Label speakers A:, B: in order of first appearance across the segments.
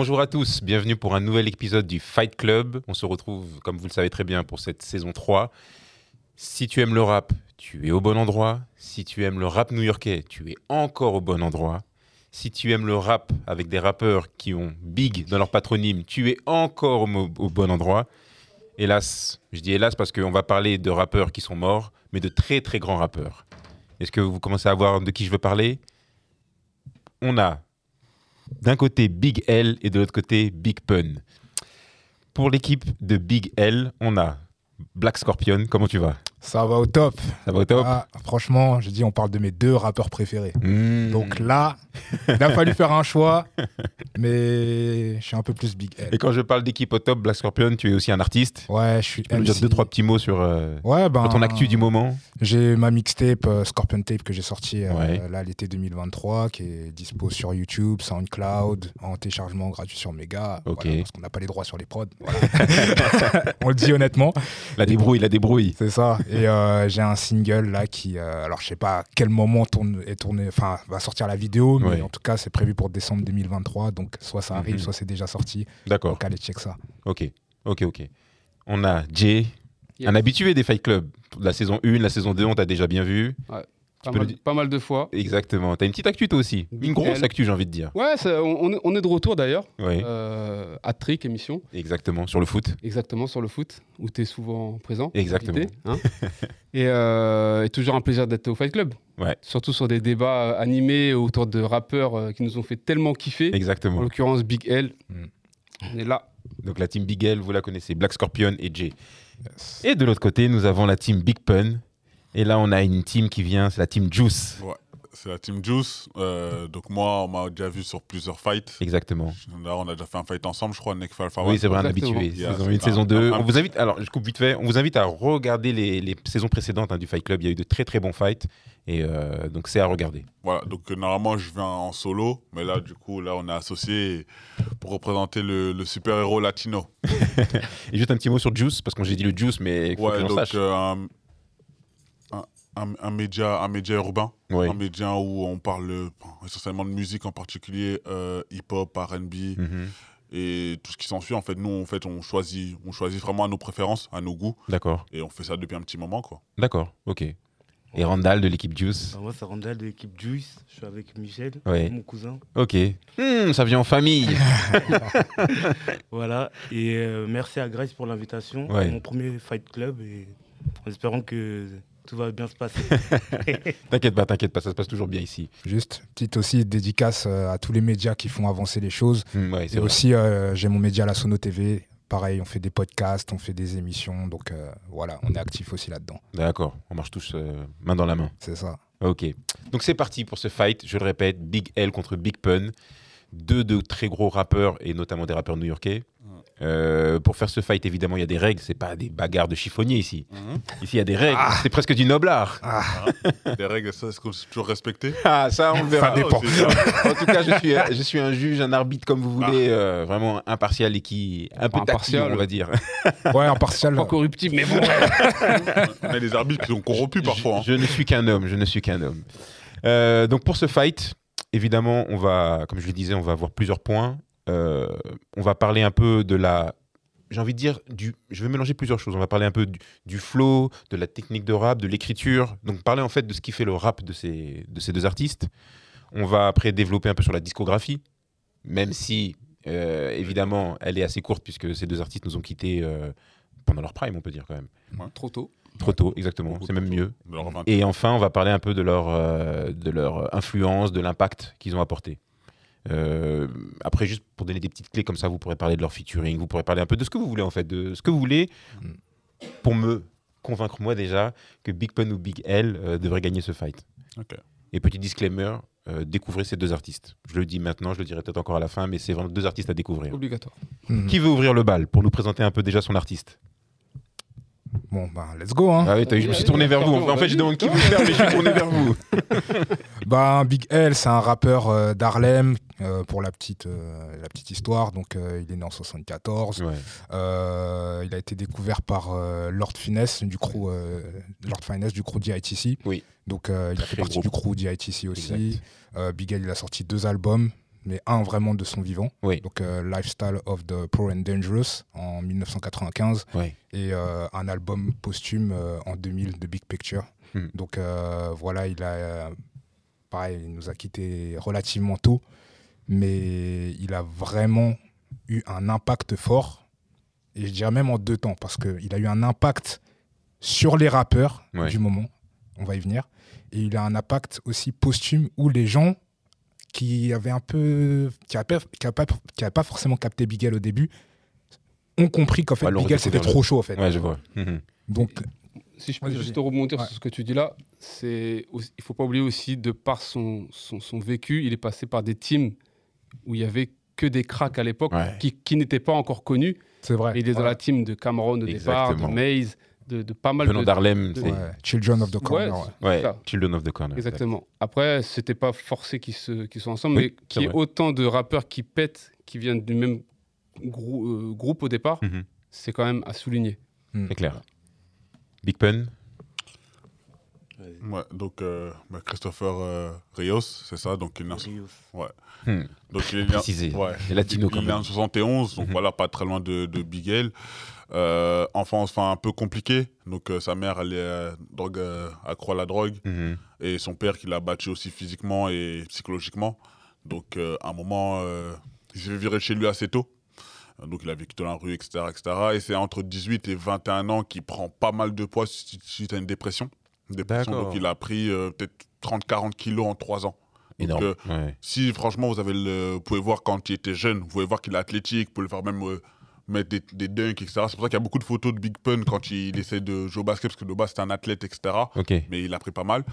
A: Bonjour à tous, bienvenue pour un nouvel épisode du Fight Club. On se retrouve, comme vous le savez très bien, pour cette saison 3. Si tu aimes le rap, tu es au bon endroit. Si tu aimes le rap new-yorkais, tu es encore au bon endroit. Si tu aimes le rap avec des rappeurs qui ont Big dans leur patronyme, tu es encore au, au bon endroit. Hélas, je dis hélas parce qu'on va parler de rappeurs qui sont morts, mais de très très grands rappeurs. Est-ce que vous commencez à voir de qui je veux parler? On a d'un côté Big L et de l'autre côté Big Pun. Pour l'équipe de Big L, on a Black Scorpion. Comment tu vas?
B: Ça va au top.
A: Ça va au top
B: Ah, franchement, j'ai dit, on parle de mes deux rappeurs préférés.
A: Mmh.
B: Donc là, il a fallu faire un choix, mais je suis un peu plus Big L.
A: Et quand je parle d'équipe au top, Black Scorpion, tu es aussi un artiste.
B: Ouais, je suis
A: Tu peux nous dire
B: MC.
A: deux, trois petits mots sur, euh,
B: Ouais, ben,
A: sur ton actu du moment
B: J'ai ma mixtape euh, Scorpion Tape que j'ai sorti euh,
A: Ouais.
B: là l'été 2023, qui est dispo sur YouTube, SoundCloud, en téléchargement gratuit sur Mega. Voilà, parce qu'on n'a pas les droits sur les prods. voilà. on le dit honnêtement.
A: La débrouille, la débrouille.
B: C'est ça. Et euh, j'ai un single là qui, euh, alors je sais pas à quel moment tourne, est tourné, enfin va sortir la vidéo, mais
A: Ouais.
B: en tout cas c'est prévu pour décembre 2023, donc soit ça arrive,
A: Mhm.
B: soit c'est déjà sorti.
A: D'accord.
B: Donc allez check ça.
A: Ok. Ok, ok. On a Jay,
C: Yes.
A: un habitué des Fight Club. La saison 1, la saison 2, on t'a déjà bien vu.
C: Pas mal,
A: le dire
C: pas mal de fois.
A: Exactement. T'as une petite actu toi aussi. Une grosse actu, j'ai envie de dire.
C: Ouais, ça- on, on est- de retour d'ailleurs.
A: Oui,
C: Euh, à Trick, émission,
A: exactement. Sur le foot.
C: exactement sur le foot, où tu es souvent présent.
A: Exactement.
C: invité, hein. et, euh, et toujours un plaisir d'être au Fight Club.
A: Ouais.
C: Surtout sur des débats euh, animés autour de rappeurs euh, qui nous ont fait tellement kiffer. En
A: Exactement.
C: l'occurrence, Big L.
B: Mm.
C: On est là.
A: Donc la team Big L, vous la connaissez, Black Scorpion et Jay.
B: Yes.
A: Et de l'autre côté, nous avons la team Big Pun. Et là, on a une team qui vient, c'est la team Juice.
D: Ouais, c'est la team Juice. Euh, donc moi, on m'a déjà vu sur plusieurs fights.
A: Exactement.
D: Là, on a déjà fait un fight ensemble, je crois, Nick Falfa.
A: oui, c'est vrai, un habitué.
D: Yeah,
A: Saison
D: c'est
A: 1,
D: un-
A: saison 2.
D: un-
A: On vous invite, alors je coupe vite fait, on vous invite à regarder les, les saisons précédentes hein, du Fight Club. Il y a eu de très très bons fights. Et euh, donc c'est à regarder.
D: Voilà, donc euh, normalement, je viens en solo, mais là, du coup, là, on est associés pour représenter le, le super-héros latino.
A: Et juste un petit mot sur Juice, parce que j'ai dit le Juice, mais faut que
D: Ouais,
A: l'on
D: donc
A: sache.
D: euh, un, média, un média urbain, un média où on parle essentiellement de musique, en particulier euh, hip-hop, R&B
A: Mhm.
D: et tout ce qui s'ensuit. En fait, nous, en fait, on choisit, on choisit vraiment à nos préférences, à nos goûts,
A: D'accord,
D: et on fait ça depuis un petit moment, quoi.
A: d'accord, ok. Et Randall de l'équipe Juice.
E: Bah, moi, c'est Randall de l'équipe Juice. Je suis avec Michel, mon cousin.
A: Ok. Hmm, ça vient en famille.
E: Voilà. Et euh, merci à Grace pour l'invitation.
A: Ouais.
E: C'est mon premier fight club. Et en espérant que tout va bien se passer.
A: t'inquiète pas, t'inquiète pas, ça se passe toujours bien ici.
B: Juste petite aussi dédicace euh, à tous les médias qui font avancer les choses.
A: Ouais, c'est
B: Et
A: vrai.
B: aussi euh, j'ai mon média La Sono TV. Pareil, on fait des podcasts, on fait des émissions, donc euh, voilà, on est actif aussi là-dedans.
A: D'accord, on marche tous euh, main dans la main.
B: C'est ça.
A: Ok. Donc c'est parti pour ce fight. Je le répète, Big L contre Big Pun. Deux de très gros rappeurs et notamment des rappeurs new-yorkais. Euh, pour faire ce fight, évidemment, il y a des règles. C'est pas des bagarres de chiffonniers ici. Ici, il y a des règles. C'est presque du noble art.
D: Les règles, ça, est-ce qu'on s'est toujours respecté?
A: Ah, ça, on le verra.
B: Ça dépend.
A: En tout cas, je suis, je suis un juge, un arbitre, comme vous voulez, euh, vraiment impartial et qui un peu tactile,
C: impartial.
A: on va dire.
B: Ouais, impartial.
C: Pas corruptible, mais bon.
D: On a des arbitres qui sont corrompus parfois. hein.
A: Je, je ne suis qu'un homme, je ne suis qu'un homme. Euh, donc pour ce fight, évidemment, on va, comme je le disais, on va avoir plusieurs points. Euh, on va parler un peu de la, j'ai envie de dire, du, je vais mélanger plusieurs choses. On va parler un peu du, du flow, de la technique de rap, de l'écriture. Donc parler en fait de ce qui fait le rap de ces, de ces deux artistes. On va après développer un peu sur la discographie, même si euh, évidemment elle est assez courte puisque ces deux artistes nous ont quittés euh, pendant leur prime, on peut dire quand même.
C: Trop tôt.
A: Trop tôt, exactement. C'est même mieux.
D: De leur 20.
A: Et enfin, on va parler un peu de leur, euh, de leur influence, de l'impact qu'ils ont apporté. Euh, après, juste pour donner des petites clés comme ça, vous pourrez parler de leur featuring, vous pourrez parler un peu de ce que vous voulez en fait, de ce que vous voulez
B: Mm.
A: pour me convaincre moi déjà que Big Pun ou Big L euh, devraient gagner ce fight. Et petit disclaimer, euh, découvrez ces deux artistes. Je le dis maintenant, je le dirai peut-être encore à la fin, mais c'est vraiment deux artistes à découvrir.
C: Obligatoire.
B: Mhm.
A: Qui veut ouvrir le bal pour nous présenter un peu déjà son artiste?
B: Bon, bah, let's go. Hein.
A: Ah oui, je me suis tourné vers vous. En fait, je demande qui le faire, mais je suis tourné vers vous.
B: Bah, Big L, c'est un rappeur euh, d'Harlem, euh, pour la petite, euh, la petite histoire. Donc, euh, il est né en 74.
A: Ouais.
B: Euh, il a été découvert par Lord Finesse, du crew, Lord Finesse, du crew DITC.
A: Oui.
B: Donc, il a fait partie
A: gros
B: du crew DITC aussi. Big L, il a sorti deux albums. Mais un vraiment de son vivant.
A: Oui.
B: Donc euh, Lifestyle of the Poor and Dangerous en 1995
A: Ouais.
B: et euh, un album posthume euh, en 2000 de Big Picture.
A: Mhm.
B: Donc voilà, il a pareil, il nous a quitté relativement tôt, mais il a vraiment eu un impact fort et je dirais même en deux temps parce qu'il a eu un impact sur les rappeurs
A: Ouais.
B: du moment, on va y venir, et il a un impact aussi posthume où les gens qui avaient un peu, qui n'avaient pas, pas, pas forcément capté Bigel au début, ont compris qu'en fait
A: Ouais,
B: Bigel c'était trop chaud en fait.
A: Ouais, je vois. Mhm.
B: Donc
C: Si je peux juste
B: vas-y.
C: rebondir
B: Ouais.
C: sur ce que tu dis là, c'est aussi- il faut pas oublier aussi de par son, son, son vécu, il est passé par des teams où il y avait que des cracks à l'époque
A: Ouais.
C: qui, qui n'étaient pas encore connus.
B: c'est vrai.
C: Il est dans
B: Ouais.
C: la team de Cameron au départ, de. Maze, de, de pas mal
A: Venant
C: de
A: d'Harlem,
C: de-
A: c'est
B: Ouais, Children of the Corner.
C: Ouais,
B: ouais.
A: ouais. Children of the Corner.
C: Exactement. Après, c'était pas forcé qu'ils se, qu'ils soient ensemble,
A: Oui,
C: mais qu'il y ait autant de rappeurs qui pètent, qui viennent du même grou- euh, groupe au départ,
A: Mhm.
C: c'est quand même à souligner.
A: C'est clair. Big Pun,
D: Ouais, donc euh, bah, Christopher euh, Rios, c'est ça, donc il est né en-.
A: Hmm.
D: donc il est né-
A: précisé.
D: ouais.
A: Les latinos quand
D: Il est en
A: même.
D: 71, donc voilà, pas très loin de, de Bigel. Euh, enfance enfin, un peu compliquée. Donc euh, sa mère, elle est euh, drogue, euh, accro à la drogue.
A: Mhm. Et
D: son père qui l'a battu aussi physiquement et psychologiquement. Donc euh, à un moment, euh, il s'est fait virer de chez lui assez tôt. Euh, Donc il a vécu dans la rue, etc. etc. Et c'est entre 18 et 21 ans qu'il prend pas mal de poids suite à une dépression. Dépression donc il a pris euh, peut-être 30-40 kilos en 3 ans. Donc, euh,
A: Ouais.
D: si franchement vous avez le, vous pouvez voir quand il était jeune, vous pouvez voir qu'il est athlétique, vous pouvez le faire même euh, mettre des, des dunks, etc. C'est pour ça qu'il y a beaucoup de photos de Big Pun quand il, essaie de jouer au basket, parce que de base c'est un athlète, etc. Mais il a pris pas mal.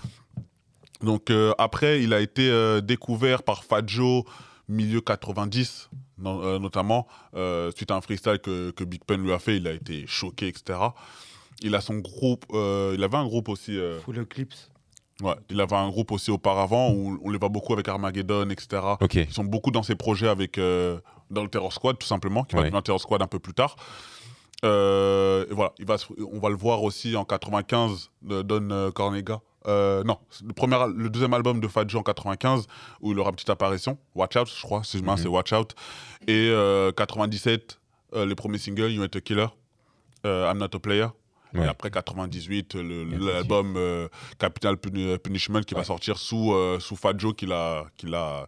D: Donc euh, après, il a été euh, découvert par Fat Joe, milieu 90, non- euh, notamment, euh, suite à un freestyle que, que Big Pun lui a fait. Il a été choqué, etc. Il a son groupe, euh, il avait un groupe aussi. euh,
E: Full Eclipse.
D: Ouais, il avait un groupe aussi auparavant où on les voit beaucoup avec Armageddon, etc.
A: Ok.
D: Ils sont beaucoup dans ses projets avec euh, dans le Terror Squad tout simplement, qui va
A: Ouais.
D: devenir Terror Squad un peu plus tard. Euh, et voilà, il va, on va le voir aussi en 95 de Don euh, Cornega. Euh, non, le, premier, le deuxième album de Fat Joe en 95 où il aura une petite apparition. Watch Out, je crois, si je souviens,
A: Mhm.
D: c'est Watch Out. Et euh, 97, euh, les premiers singles, You Ain't a Killer, I'm Not a Player.
A: Ouais.
D: Et après 98, le-
A: Bien
D: l'album euh, Capital Puni- Punishment qui va sortir sous, euh, sous Fat Joe qu'il a, qu'il a,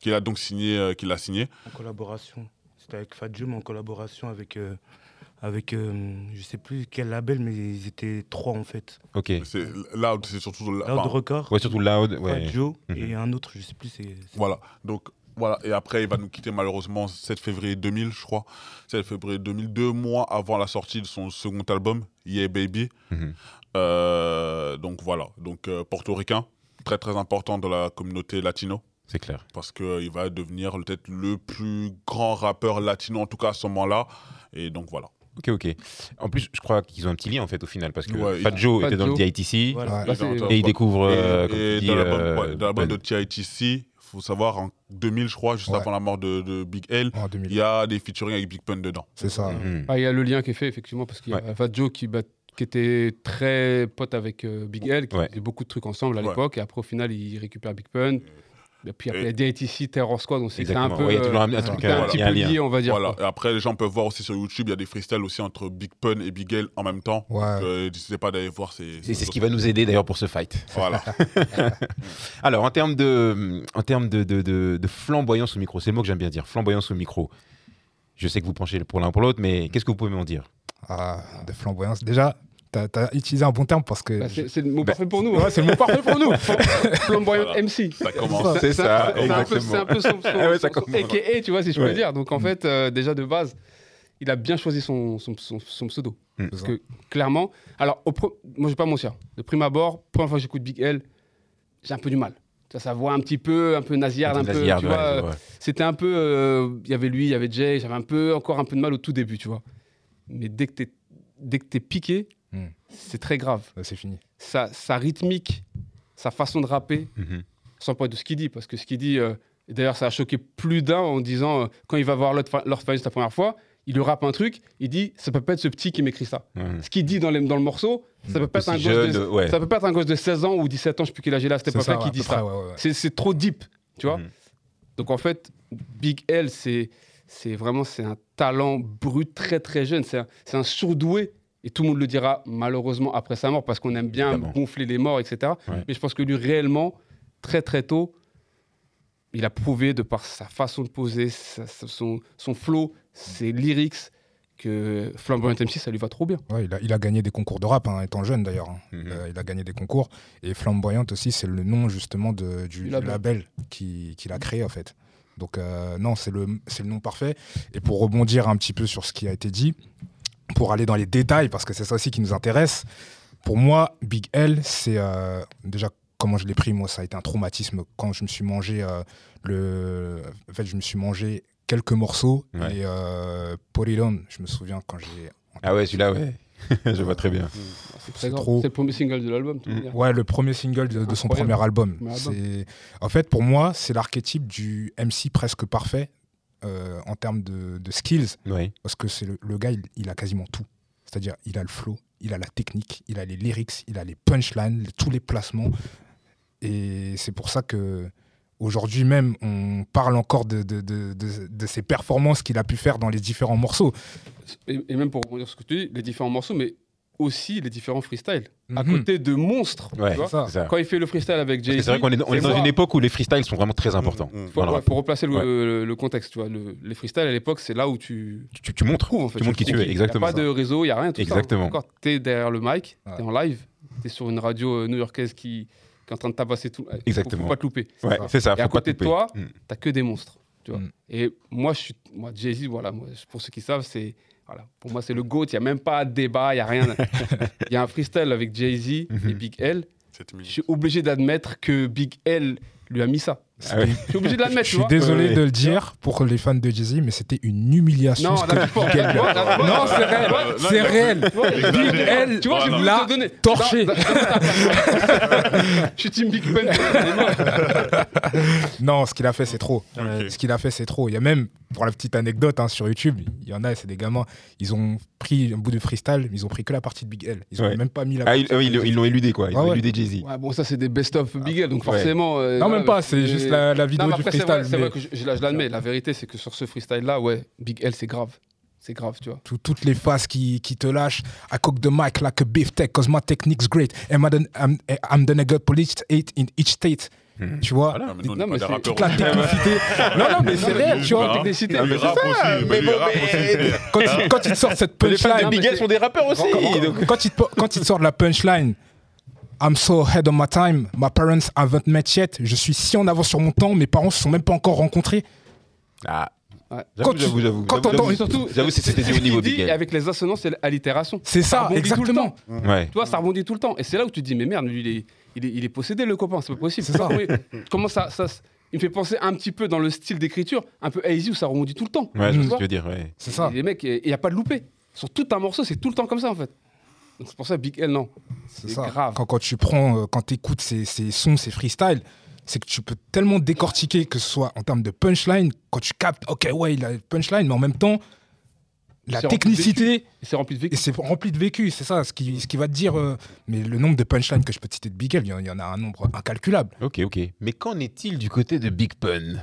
D: qu'il a donc signé. euh, qu'il a signé.
E: En collaboration. C'était avec Fat Joe, mais en collaboration avec. euh, avec euh, je sais plus quel label, mais ils étaient trois en fait.
A: Ok.
D: C'est Loud, c'est surtout.
E: Loud
D: enfin,
E: Record,
A: Ouais, surtout Loud.
E: Fat
A: Ouais.
E: Joe
A: Mhm.
E: et un autre, je sais plus. c'est-
D: Voilà. Donc, voilà. Et après, il va nous quitter malheureusement 7 février 2000, je crois. 7 février 2000, deux mois avant la sortie de son second album, Yeah Baby.
A: Mhm.
D: Euh, donc, voilà. Donc, euh, portoricain, très très important dans la communauté latino.
A: C'est clair.
D: parce qu'il va devenir peut-être le plus grand rappeur latino, en tout cas à ce moment-là. Et donc voilà.
A: Ok, ok. En plus, je crois qu'ils ont un petit lien en fait au final parce que
D: Ouais,
A: Fat Joe
C: Fat
A: était dans le. DITC
E: Voilà.
C: C'est-
A: et il découvre. euh,
D: et
A: comme
D: et
A: tu dis,
D: dans l'album
A: euh,
D: ouais,
A: Ben.
D: de TITC, faut savoir, en 2000, je crois, juste
B: Ouais.
D: avant la mort de, de Big L, il
B: 2000.
D: y a des featuring avec Big Pun dedans.
B: C'est ça.
A: Mhm.
C: Ah, il y a le lien qui est fait, effectivement, parce qu'il y a Fat Joe qui, bat- qui était très pote avec euh, Big L, qui
A: Ouais.
C: faisait beaucoup de trucs ensemble à
D: Ouais.
C: l'époque, et après, au final, il récupère Big Pun. Et puis après,
D: Et-
C: il y a DITC, Terror Squad, donc c'est c'est un peu.
A: Il y a toujours un- un
C: euh,
A: truc,
C: un
A: euh,
C: petit peu lié, on va dire.
D: Voilà. Et après, les gens peuvent voir aussi sur YouTube, il y a des freestyles aussi entre Big Pun et Big L en même temps.
B: Ouais.
D: Euh, N'hésitez pas d'aller voir ces.
A: C'est c'est ce qui va nous aider d'ailleurs pour ce fight.
D: Voilà.
A: Alors, en termes de, en termes de, de, de- de flamboyance au micro, c'est le mot que j'aime bien dire, flamboyance au micro. Je sais que vous penchez pour l'un pour l'autre, mais qu'est-ce que vous pouvez m'en dire?
B: Ah, de flamboyance. Déjà, t'as as utilisé un bon terme parce que.
C: Bah, c'est c'est le mot
A: Bah,
C: parfait pour nous.
B: Ouais, c'est le mot parfait pour nous.
C: Flamboyant
D: Voilà.
C: MC.
D: Ça commence.
A: C'est ça,
C: C'est un peu,
A: exactement.
C: c'est un peu son, son,
A: Ah ouais, ça
C: son- son
A: commence.
C: AKA, tu vois, si je
A: Ouais.
C: peux dire. Donc en fait, euh, déjà de base, il a bien choisi son, son, son- son pseudo.
A: Mm.
C: Parce que clairement, alors au pre- moi je vais pas mentir, de prime abord, première fois que j'écoute Big L, j'ai un peu du mal. Ça, ça voit un petit peu, un peu nasillarde, un peu,
A: Nasillarde,
C: tu
A: ouais,
C: vois.
A: je
C: euh. C'était un peu, euh, il y avait lui, il y avait Jay, j'avais un peu, encore un peu de mal au tout début, tu vois. Mais dès que t'es, dès que t'es piqué,
B: Mm.
C: c'est très grave.
B: Ouais, C'est fini.
C: Sa, sa rythmique, sa façon de rapper,
A: Mhm.
C: sans parler de ce qu'il dit, parce que ce qu'il dit, euh, d'ailleurs, ça a choqué plus d'un en disant, euh, quand il va voir Lord Fa- Lord Finance la première fois, il lui rappe un truc, il dit, ça peut pas être ce petit qui m'écrit ça. Ce qu'il dit dans, les- dans le morceau, ça peut pas être un gosse de,
A: ouais.
C: ça peut pas être un gosse de 16 ans ou 17 ans, je sais plus quel âge il a cette
B: C'est ça,
C: qui dit ça.
B: près, ouais, ouais, ouais.
C: C'est c'est trop deep, tu vois.
A: Mhm.
C: Donc en fait, Big L, c'est c'est vraiment c'est un talent brut très très jeune. C'est un, c'est un surdoué. Et tout le monde le dira malheureusement après sa mort parce qu'on aime bien
A: Évidemment.
C: gonfler les morts, etc.
A: Ouais.
C: Mais je pense que lui, réellement, très très tôt, il a prouvé de par sa façon de poser, sa- son, son flow, ses lyrics, que Flamboyant MC, ça lui va trop bien.
B: Ouais, il, a, il a gagné des concours de rap, hein, étant jeune d'ailleurs. hein.
A: Mhm.
B: Euh, il a gagné des concours. Et Flamboyante aussi, c'est le nom justement de- du,
C: label.
B: label, qui- qu'il a créé en fait. Donc euh, non, c'est le, c'est le nom parfait. Et pour rebondir un petit peu sur ce qui a été dit, pour aller dans les détails, parce que c'est ça aussi qui nous intéresse, pour moi, Big L, c'est euh, déjà comment je l'ai pris, moi, ça a été un traumatisme quand je me suis mangé euh, le... En fait, je me suis mangé quelques morceaux
A: Ouais.
B: et euh, Polylon, je me souviens quand j'ai
A: Ah ouais, celui-là, ouais. je vois très bien.
C: C'est
B: C'est trop.
C: Le premier single de l'album.
A: Mm.
C: dire.
B: Ouais, le premier single de, de son premier album. En fait, pour moi, c'est l'archétype du MC presque parfait euh, en termes de, de skills,
A: Oui.
B: parce que c'est le, le gars, il, il a quasiment tout. C'est-à-dire, il a le flow, il a la technique, il a les lyrics, il a les punchlines, les- tous les placements. Et c'est pour ça que aujourd'hui même, on parle encore de, de, de, de- de ses performances qu'il a pu faire dans les différents morceaux.
C: Et, et même pour rebondir sur ce que tu dis, les différents morceaux, mais aussi les différents freestyles. À
B: Mhm.
C: côté de monstres. tu vois.
B: ça.
C: Quand il fait le freestyle avec Jay-Z.
A: C'est vrai qu'on est, on est dans une époque où les freestyles sont vraiment très importants.
D: Mm.
C: Faut, ouais, faut replacer le,
A: Ouais.
C: le- le contexte, tu vois. Le- les freestyles à l'époque, c'est là où tu
A: Tu, tu montres.
C: trouves en fait.
A: Tu montres qui tu es, exactement.
C: Il n'y a pas de réseau, il n'y a rien. Tout
A: Exactement.
C: Ça. Tu es derrière le mic,
B: Ouais.
C: tu es en live, tu es sur une radio euh, new-yorkaise qui, qui est en train de tabasser tout. Il
A: Exactement.
C: Faut pas te louper.
A: Ouais, c'est ça.
C: Et à
A: faut
C: côté de toi.
A: Mm.
C: T'as que des monstres. Tu vois.
B: Mm.
C: Et moi, je suis, moi, Jay-Z, voilà, pour ceux qui savent, c'est, voilà, pour moi, c'est le GOAT. Il n'y a même pas de débat, il n'y a rien. Il y a un freestyle avec Jay-Z et
A: Mhm.
C: Big L. Je suis obligé d'admettre que Big L lui a mis ça.
A: Ah ouais.
C: Je suis obligé de
B: Je
C: l'admettre, tu
B: suis désolé
A: Ouais.
B: de le dire pour les fans de Jay-Z, mais c'était une humiliation.
C: Non,
B: Non, c'est réel.
D: Euh,
B: C'est réel. Big L,
C: Tu vois, te donner.
B: torché.
C: Je suis Team Big Ben.
B: Non, ce qu'il a fait, c'est trop. Ce qu'il a fait, c'est trop. Il y a même, pour la petite anecdote hein, sur YouTube, il y en a, c'est des gamins, ils ont pris un bout de freestyle, mais ils ont pris que la partie de Big L. Ils ont
A: Ouais.
B: même pas mis la
A: Ah,
B: partie
A: ils euh, l'ont éludé, quoi. Ils
B: Ouais,
A: ont
B: ouais.
A: éludé Jay-Z.
C: Ouais, bon, ça, c'est des best-of Big L, donc
A: Ouais.
C: forcément. euh,
B: Non, même pas, c'est
C: mais-
B: juste la, la vidéo
C: Non, mais
B: du
C: après, c'est
B: freestyle.
C: vrai, c'est
B: mais
C: vrai que je, je- je l'admets. La vérité, c'est que sur ce freestyle-là, ouais, Big L, c'est grave. C'est grave, tu vois.
B: tout- toutes les phases qui, qui te lâchent. I cook the mic like a beef tech, cause my technique's great. And I'm, I'm, I'm the nigga police eight in each state.
A: Mhm.
B: Tu vois?
A: Voilà.
D: Ah,
C: Non, mais c'est.
B: Toute la technicité. non, non, mais c'est réel, tu vois.
C: Technicité.
D: Mais aussi. Mais
A: bon, mais-.
B: Quand il, quand il te sort cette
A: Les fans de
B: punchline,
A: Big L sont des rappeurs aussi.
B: quand,
A: donc-
B: quand il te, quand il te sort de la punchline, I'm so ahead of my time, my parents haven't met yet, je suis si en avance sur mon temps, mes parents se sont même pas encore rencontrés.
A: Ah.
C: Ouais.
A: J'avoue, j'avoue, j'avoue.
B: quand
A: J'avoue,
C: surtout,
A: J'avoue, c'est- c'était
C: qu'il
A: niveau,
C: dit, avec les assonances et l'allitération.
B: C'est ça,
C: rebondit tout le
B: exactement.
C: temps.
A: Ouais.
C: Tu vois, ça rebondit tout le temps. Et c'est là où tu te dis, mais merde, lui, il est, il est, il est possédé, le copain, c'est pas possible.
B: C'est ça.
C: Oui. Comment ça, ça, il me fait penser un petit peu dans le style d'écriture, un peu hazy où ça rebondit tout le temps.
A: Ouais, je vois ce que tu veux dire, ouais.
B: C'est ça.
C: Et Les mecs, il n'y a pas de loupé. Sur tout un morceau, c'est tout le temps comme ça, en fait. C'est pour ça, Big L, non.
B: C'est
C: grave.
B: Quand, quand tu prends, euh, quand tu écoutes ces, ces sons, ces freestyles, c'est que tu peux tellement décortiquer, que ce soit en termes de punchline, quand tu captes, ok, ouais, il a une punchline, mais en même temps, la technicité,
C: Et c'est rempli de vécu.
B: et c'est rempli de vécu, c'est ça, ce qui, ce qui va te dire. euh, mais le nombre de punchlines que je peux te citer de Big L, il y en- il y en a un nombre incalculable.
A: Ok, ok. Mais qu'en est-il du côté de Big Pun?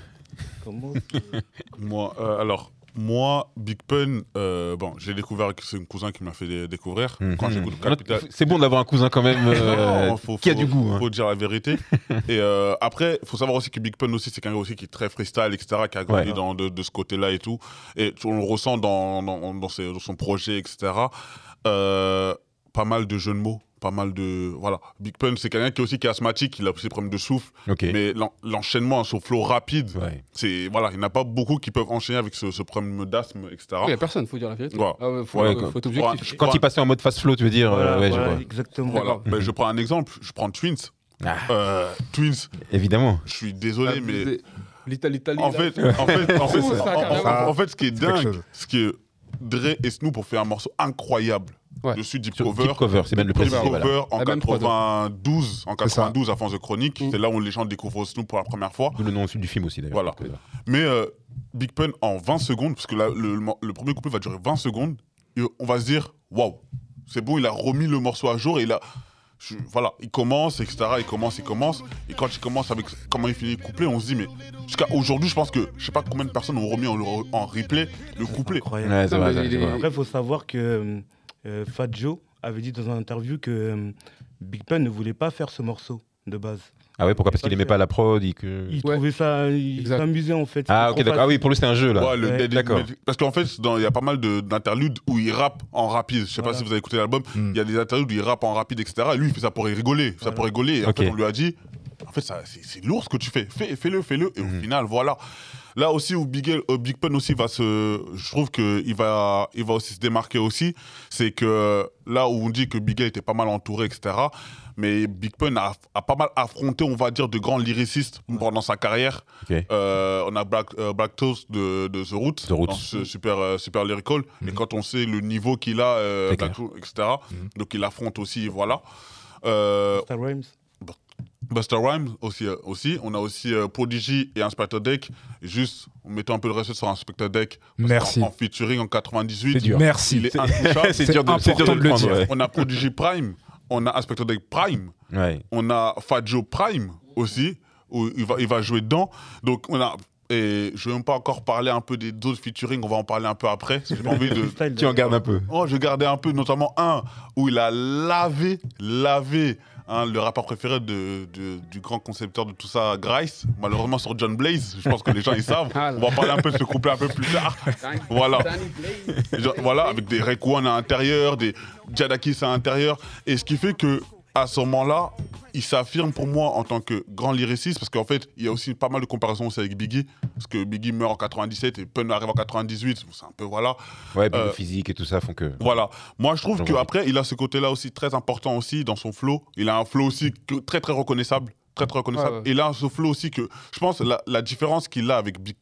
E: Comment
D: Moi, euh, alors, moi, Big Pun, euh, bon, j'ai découvert que c'est un cousin qui m'a fait dé- découvrir. Quand
A: Mhm.
D: j'écoute Capital.
A: C'est bon d'avoir un cousin quand même euh,
D: Non, faut-
A: qui a
D: faut-
A: du goût. hein.
D: faut dire la vérité. et euh, après, il faut savoir aussi que Big Pun aussi, c'est quelqu'un aussi qui est très freestyle, etc., qui a grandi
A: Ouais.
D: dans, de, de ce côté-là et tout. Et on le ressent dans, dans, dans ses- dans son projet, etc. Pas mal de jeux de mots, pas mal de... Voilà. Big Pun, c'est quelqu'un qui est aussi qui est asthmatique, il a aussi des problèmes de souffle.
A: Ok.
D: Mais l'en- l'enchaînement, son flow rapide,
A: Ouais.
D: c'est... Voilà, il n'y en a pas beaucoup qui peuvent enchaîner avec ce, ce problème d'asthme, etc.
C: Il n'y a personne, faut dire la vérité.
D: Ouais.
C: Ah ouais, faut, euh, faut objectif.
A: Quand il passait en mode fast flow, tu veux dire euh,
E: Voilà,
A: ouais, je
E: voilà,
A: vois.
E: exactement.
D: Voilà. Ben, je prends un exemple, je prends Twins.
A: Ah.
D: Euh, Twins,
A: Évidemment.
D: je suis désolé, mais...
C: L'Italie.
D: En fait, en fait, en fait, en- fait, ce qui est dingue, ce qui est Dre et Snoop ont fait un morceau incroyable
C: Ouais.
D: dessus Deep
A: Sur
D: Cover.
A: Deep Cover, c'est de le
D: Deep. Cover
A: voilà.
D: en
C: La même prod,
D: 92, en
B: C'est ça.
D: 92 à France de Chronique.
C: Mm.
D: C'est là où les gens découvrent Snoop pour la première fois.
A: Le nom du film aussi d'ailleurs.
D: Voilà. Mais euh, Big Pun en 20 secondes, parce que là, le, le- le premier couplet va durer 20 secondes, et on va se dire waouh, c'est bon, il a remis le morceau à jour et il a. je- voilà, il commence, etc. Il commence, il commence. Et quand il commence avec comment il finit le couplet, on se dit, mais jusqu'à aujourd'hui, je pense que je sais pas combien de personnes ont remis en, en replay le couplet.
E: Incroyable.
A: Ouais, ça.
E: Après, il faut savoir que euh, Fat Joe avait dit dans une interview que euh, Big Pun ne voulait pas faire ce morceau de base.
A: Ah ouais, pourquoi Parce qu'il aimait pas la prod et que...
E: Il
C: Ouais.
E: trouvait ça, il s'amusait en fait.
A: Ah ok, d'accord. Ah oui, pour lui c'était un jeu là.
D: Ouais, le
E: Ouais,
A: d'accord.
D: Parce qu'en fait, il y a pas mal de- d'interludes où il rappe en rapide. Je sais pas si vous avez écouté l'album.
B: Mm.
D: Il y a des interludes où il rappe en rapide, etc. Et lui, il fait ça pour rigoler. Ça pour rigoler. Et en
A: Ok.
D: fait, on lui a dit, en fait, ça- c'est c'est lourd ce que tu fais. Fais- Fais-le, fais-le. Et au final, voilà. Là aussi où Big, euh, Big Pun aussi va se, je trouve qu'il va, il va aussi se démarquer aussi, c'est que là où on dit que Big L était pas mal entouré, etc. Mais Big Pun a, a pas mal affronté, on va dire, de grands lyricistes pendant sa carrière. Euh, on a Black, euh, Black Toast de, de The Roots,
A: The Roots.
D: dans ce super, euh, super lyrical. Et
B: Mhm.
D: quand on sait le niveau qu'il a, euh, Black. Toast, etc.
B: Mhm.
D: Donc il affronte aussi, voilà. Euh,
E: Rhymes.
D: Buster Rhymes aussi, euh, aussi. On a aussi euh, Prodigy et Inspector Deck. Juste, en mettant un peu de respect sur Inspector Deck.
B: Merci.
D: En, featuring en 98.
A: C'est dur.
B: Merci.
D: Il est intouchable.
A: c'est dur de, c'est dur de le
B: de le
A: prendre.
B: dire.
A: ouais.
D: on a Prodigy Prime. On a Inspector Deck Prime.
A: Ouais.
D: On a Fat Joe Prime aussi, où il va, il va jouer dedans. Donc, on a. Et je ne vais même pas encore parler un peu des autres featuring, on va en parler un peu après. J'ai pas envie de.
A: Tu en gardes un peu.
D: Oh, je gardais un peu, notamment un où il a lavé, lavé hein, le rappeur préféré de, de- du grand concepteur de tout ça, Grice. Malheureusement sur John Blaze, je pense que les gens ils savent.
C: Ah.
D: On va parler un peu de ce couplet un peu plus tard. Voilà. Genre, voilà, avec des Rayquan à l'intérieur, des Jadakis à l'intérieur. Et ce qui fait que à ce moment-là, il s'affirme pour moi en tant que grand lyriciste, parce qu'en fait, il y a aussi pas mal de comparaisons aussi avec Biggie, parce que Biggie meurt en 97 et Pun arrive en 98, c'est un peu voilà.
A: Ouais, puis
D: Euh,
A: le physique et tout ça font que.
D: Voilà. Moi, je trouve qu'après, il a ce côté-là aussi très important aussi dans son flow. Il a un flow aussi que- très, très reconnaissable. Très, très reconnaissable.
C: Ouais, ouais.
D: Et là, ce flow aussi que je pense la, la différence qu'il a avec Big,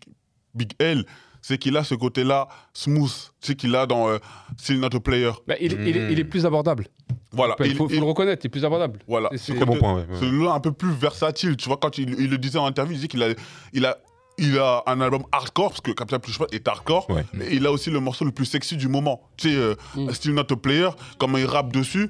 D: Big L, c'est qu'il a ce côté-là smooth. Tu sais qu'il a dans euh, Still Not a Player.
C: Bah, il, il est, il est plus abordable.
D: Voilà.
C: Il
D: Il-
C: faut, le reconnaître, il est plus abordable.
D: voilà.
C: C'est-
A: Très bon point, ouais. ouais.
D: C'est là un peu plus versatile. Tu vois, quand il, il le disait en interview, il disait qu'il a, il a, il a un album hardcore, parce que Capital Plus est hardcore,
A: Ouais.
D: mais il a aussi le morceau le plus sexy du moment. Tu sais, euh,
C: Mm.
D: Still Not a Player, comment il rappe dessus.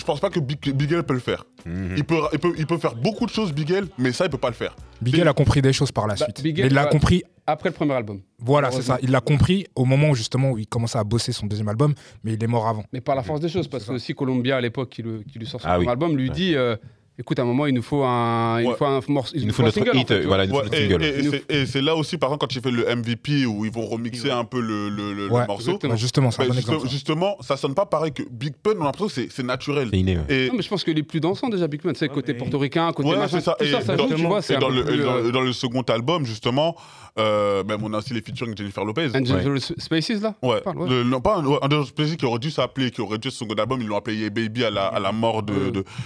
D: Je pense pas que Big, Big L peut le faire.
A: Mhm.
D: Il, peut, il, peut, il peut faire beaucoup de choses, Big L, mais ça, il peut pas le faire.
B: Bigel a compris des choses par la
C: Bah,
B: suite.
C: Big
B: Mais il l'a
C: ouais.
B: compris,
C: Après le premier album.
B: voilà, c'est ça. Il l'a compris au moment où justement où il commençait à bosser son deuxième album, mais il est mort avant.
C: Mais par la force des choses, parce que aussi Columbia à l'époque qui, lui sort son
A: Ah
C: premier
A: oui.
C: album lui
A: Ouais.
C: dit euh, écoute à un moment il nous faut un il
D: Ouais.
C: faut un morceau
A: Il nous faut notre
C: single, en
A: hit,
C: fait, tu
A: voilà,
C: vois.
A: il nous faut
D: Ouais,
A: notre
D: et
A: single.
D: et- et c'est- et c'est là aussi, par exemple, quand il fait le MVP, où ils vont remixer un peu le, le- le- morceau.
C: exactement.
B: Justement, c'est un
D: bah,
B: bon
D: juste-
B: exemple. ça.
D: justement, ça sonne pas pareil que Big Pun, on a l'impression que c'est- c'est naturel.
A: C'est inné. ouais.
D: Et,
C: Non, mais je pense qu'il est plus dansant déjà Big tu sais
E: Ouais,
C: côté portoricain, côté
D: Ouais,
C: machin,
D: c'est ça.
C: tout
D: Et
C: ça, ça
D: dans-
C: joue, tu vois, c'est
D: et dans, le,
C: plus, euh,
D: dans le second album, justement, euh, même on a aussi les featuring de Jennifer Lopez.
C: Angel Spaces là
D: Ouais.
C: parle, ouais.
D: Le- non, pas des Spaces qui aurait dû s'appeler, qui aurait dû être son second album, ils l'ont appelé Baby à la, à la mort de,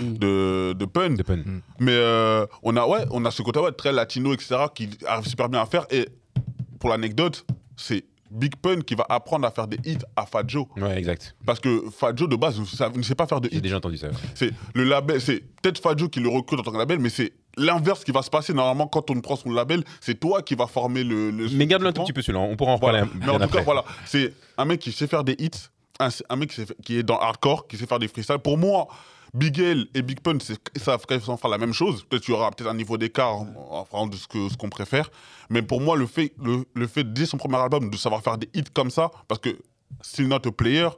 C: Mm.
D: de, de Pun.
A: Pun.
D: Mais euh, on a ouais, on a ce côté ouais, très latino, etc., qui arrive super bien à faire. Et pour l'anecdote, c'est Big Pun qui va apprendre à faire des hits à Fat Joe.
A: Ouais, exact.
D: Parce que Fat Joe, de base, ne sa- ne sait pas faire de
A: J'ai
D: hits.
A: déjà entendu ça. ouais.
D: C'est le label, c'est peut-être Fat Joe qui le recrute en tant que label, mais c'est l'inverse qui va se passer. Normalement, quand on prend son label, c'est toi qui va former le. le
A: Mais garde-le un tout petit peu celui-là, on pourra en reparler
D: Voilà.
A: un-
D: Mais en tout
A: après.
D: cas, voilà, c'est un mec qui sait faire des hits, un, un mec qui, qui est dans hardcore, qui sait faire des freestyles. Pour moi, Big L et Big Pun, savent quasiment faire la même chose. Peut-être qu'il y aura peut-être un niveau d'écart en fonction de ce que- ce qu'on préfère. Mais pour moi, le fait, le, le fait, dès son premier album, de savoir faire des hits comme ça, parce que Still Not a Player,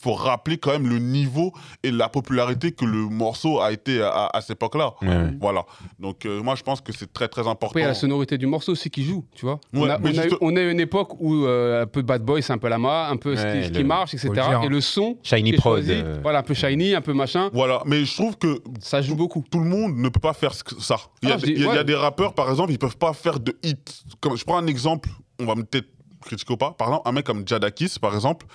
D: faut rappeler quand même le niveau et la popularité que le morceau a été à, à cette époque-là.
A: Ouais, ouais.
D: Voilà. Donc, euh, moi, je pense que c'est très, très important.
C: Après, la sonorité du morceau aussi qui joue, tu vois.
D: Ouais,
C: on, a, on, a,
D: juste-
C: eu- on a eu une époque où euh, un peu Bad Boy, c'est un peu la ma, un peu ce, qui, ce
A: le-
C: qui marche, etc. Et le son,
A: Shiny Prod.
C: choisi,
A: euh,
C: voilà, un peu shiny, un peu machin,
D: Voilà. Mais je trouve que
C: ça joue beaucoup.
D: tout le monde ne peut pas faire ça. Il y, a,
C: Ah, dis-
D: il y a- des rappeurs, par exemple, ils peuvent pas faire de hits. Comme, je prends un exemple, on va peut-être critiquer ou pas. Par exemple, un mec comme Jadakis, par exemple,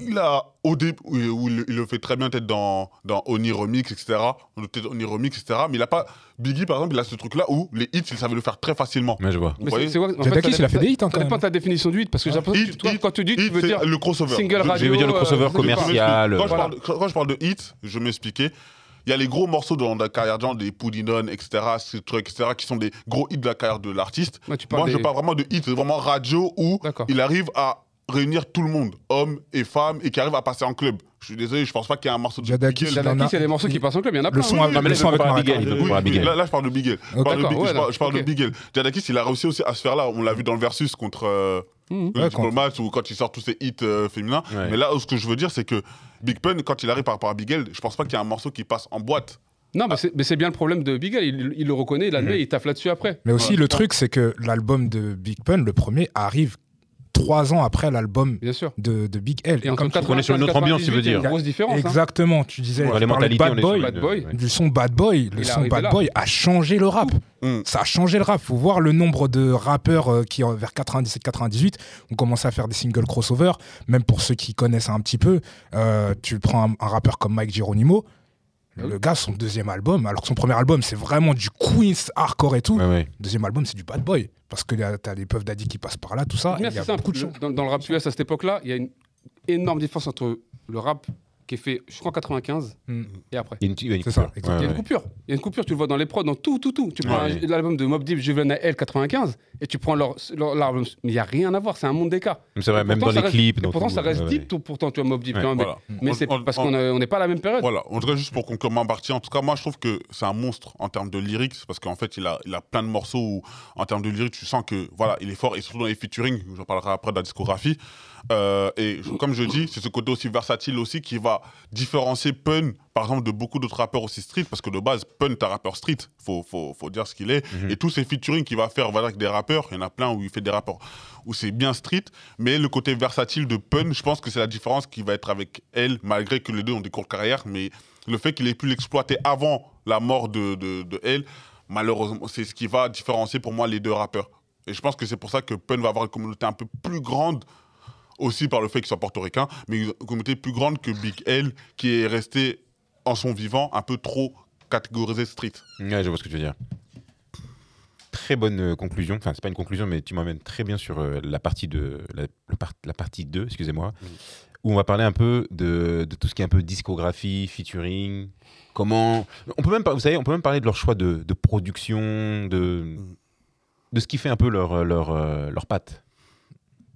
D: il a, au début, où il, où il- il le fait très bien, peut-être dans, dans Oni Remix, etc. Peut-être Oni Remix, etc. Mais il a pas. Biggie, par exemple, il a ce truc-là où les hits, il savait le faire très facilement.
A: Ouais, je vois.
D: Vous
C: Mais c'est- quoi, en
B: il a fait des hits, hein,
C: Ça dépend de ta définition du hit, parce que j'ai l'impression que
D: Hit,
C: tu- toi,
D: hit,
C: quand tu dis, tu
D: hit,
C: veux
D: c'est
C: dire
D: le crossover.
C: single radio.
A: je veux dire le
C: euh,
A: crossover commercial.
D: Quand, je parle, quand- quand je parle de hit, je m'expliquais. Il y a les gros morceaux dans la carrière de gens, des Poudinon, etc., ces trucs, etc., qui sont des gros hits de la carrière de l'artiste.
C: Ouais, tu
D: Moi, je parle vraiment de hit, c'est vraiment radio où il arrive à réunir tout le monde, hommes et femmes, et qui arrive à passer en club. Je suis désolé, je pense pas qu'il y a un morceau de
B: Jadakis,
D: Big
C: y a des morceaux qui passent en club, il y en a
B: Le
C: plein.
B: le son avec.
A: Big
D: là, je parle de Big L. Je parle de Big- je parle- de. Big. Jadakis, il a réussi aussi à se faire là. On l'a vu dans le versus contre euh,
C: Mhm.
D: le diplomate ou quand il sort tous ses hits euh, féminins. Mais là, ce que je veux dire, c'est que Big Pun, quand il arrive par rapport à Big je pense pas qu'il y a un morceau qui passe en boîte.
C: Non, mais c'est- mais c'est bien le problème de Big L. Il, il le reconnaît, il l'admet,
A: Mhm.
C: il taffe là-dessus après.
B: Mais aussi,
D: Ouais.
B: le truc, c'est que l'album de Big Pun, le premier, arrive trois ans après l'album
C: Bien sûr.
B: de, de Big L.
C: Et entre
B: Comme tu-
A: On est sur une autre
C: 95
A: ambiance, tu veux
C: 98, il y a
A: dire.
C: une grosse différence. hein.
B: Exactement, tu disais, tu
A: les mentalités,
B: Bad Boy.
C: Bad Boy.
A: ouais.
B: Du son Bad Boy, le son Bad
C: là.
B: Boy a changé le rap.
D: Mm.
B: Ça a changé le rap. Faut voir le nombre de rappeurs euh, qui, en- vers 97-98, ont commencé à faire des singles crossover. Même pour ceux qui connaissent un petit peu, euh, tu prends un, un rappeur comme Mike Geronimo.
C: Ah.
B: Le gars, son deuxième album, alors que son premier album, c'est vraiment du Queens hardcore et tout.
A: Ouais, ouais.
B: Deuxième album, c'est du Bad Boy. Parce que t'as les Puff Daddy qui passent par là, tout ça.
C: Mais
B: Il y a beaucoup de choses.
C: Dans, dans le rap US à cette époque-là, il y a une énorme différence entre le rap qui est fait, je crois, en 95
B: Mm.
C: et après.
A: Il y a une,
B: ça,
A: coupure.
B: exactement.
C: Il y a
A: Ouais,
C: une coupure. Il y a une coupure, tu le vois dans les prods, dans tout, tout, tout. Tu prends
A: Ouais.
C: l'album de Mob Deep, Juvenile L 95, et tu prends leur, leur- l'album. Mais il n'y a rien à voir, c'est un monde d'écart.
A: ouais. C'est vrai, même dans
C: ça
A: les
C: reste-
A: clips.
C: et
A: dans
C: pourtant,
A: tout,
C: ça reste
A: ouais,
C: deep, tout, pourtant, tu vois, Mob Deep.
A: Ouais,
C: quand même.
D: Voilà.
C: Mais c'est parce
D: on-
C: qu'on n'est pas à la même période.
D: Voilà, en tout cas, juste pour conclure ma partie, en tout cas, moi, je trouve que c'est un monstre en termes de lyrics, parce qu'en fait, il a, il a plein de morceaux où, en termes de lyrics, tu sens que, voilà, il est fort, et surtout dans les featuring, j'en parlerai après de la discographie. Euh, et je- comme je dis, c'est ce côté aussi versatile aussi qui va différencier Pun, par exemple, de beaucoup d'autres rappeurs aussi street, parce que de base, Pun, est un rappeur street, faut, faut, faut dire ce qu'il est.
A: Mhm.
D: Et tous ces featuring qu'il va faire voilà, avec des rappeurs, il y en a plein où il fait des rappeurs où c'est bien street, mais le côté versatile de Pun, je pense que c'est la différence qui va être avec elle, malgré que les deux ont des courtes carrières, mais le fait qu'il ait pu l'exploiter avant la mort de, de, de elle, malheureusement, c'est ce qui va différencier pour moi les deux rappeurs. Et je pense que c'est pour ça que Pun va avoir une communauté un peu plus grande, aussi par le fait qu'il soit portoricain, mais une communauté plus grande que Big L, qui est resté en son vivant un peu trop catégorisé street.
A: Ouais, je vois ce que tu veux dire. Très bonne euh, conclusion. Enfin, c'est pas une conclusion, mais tu m'emmènes très bien sur euh, la partie de la, le par- la partie 2, excusez-moi, où on va parler un peu de, de tout ce qui est un peu discographie, featuring. Comment on peut même vous savez, on peut même parler de leur choix de, de production, de de ce qui fait un peu leur leur euh, leur patte.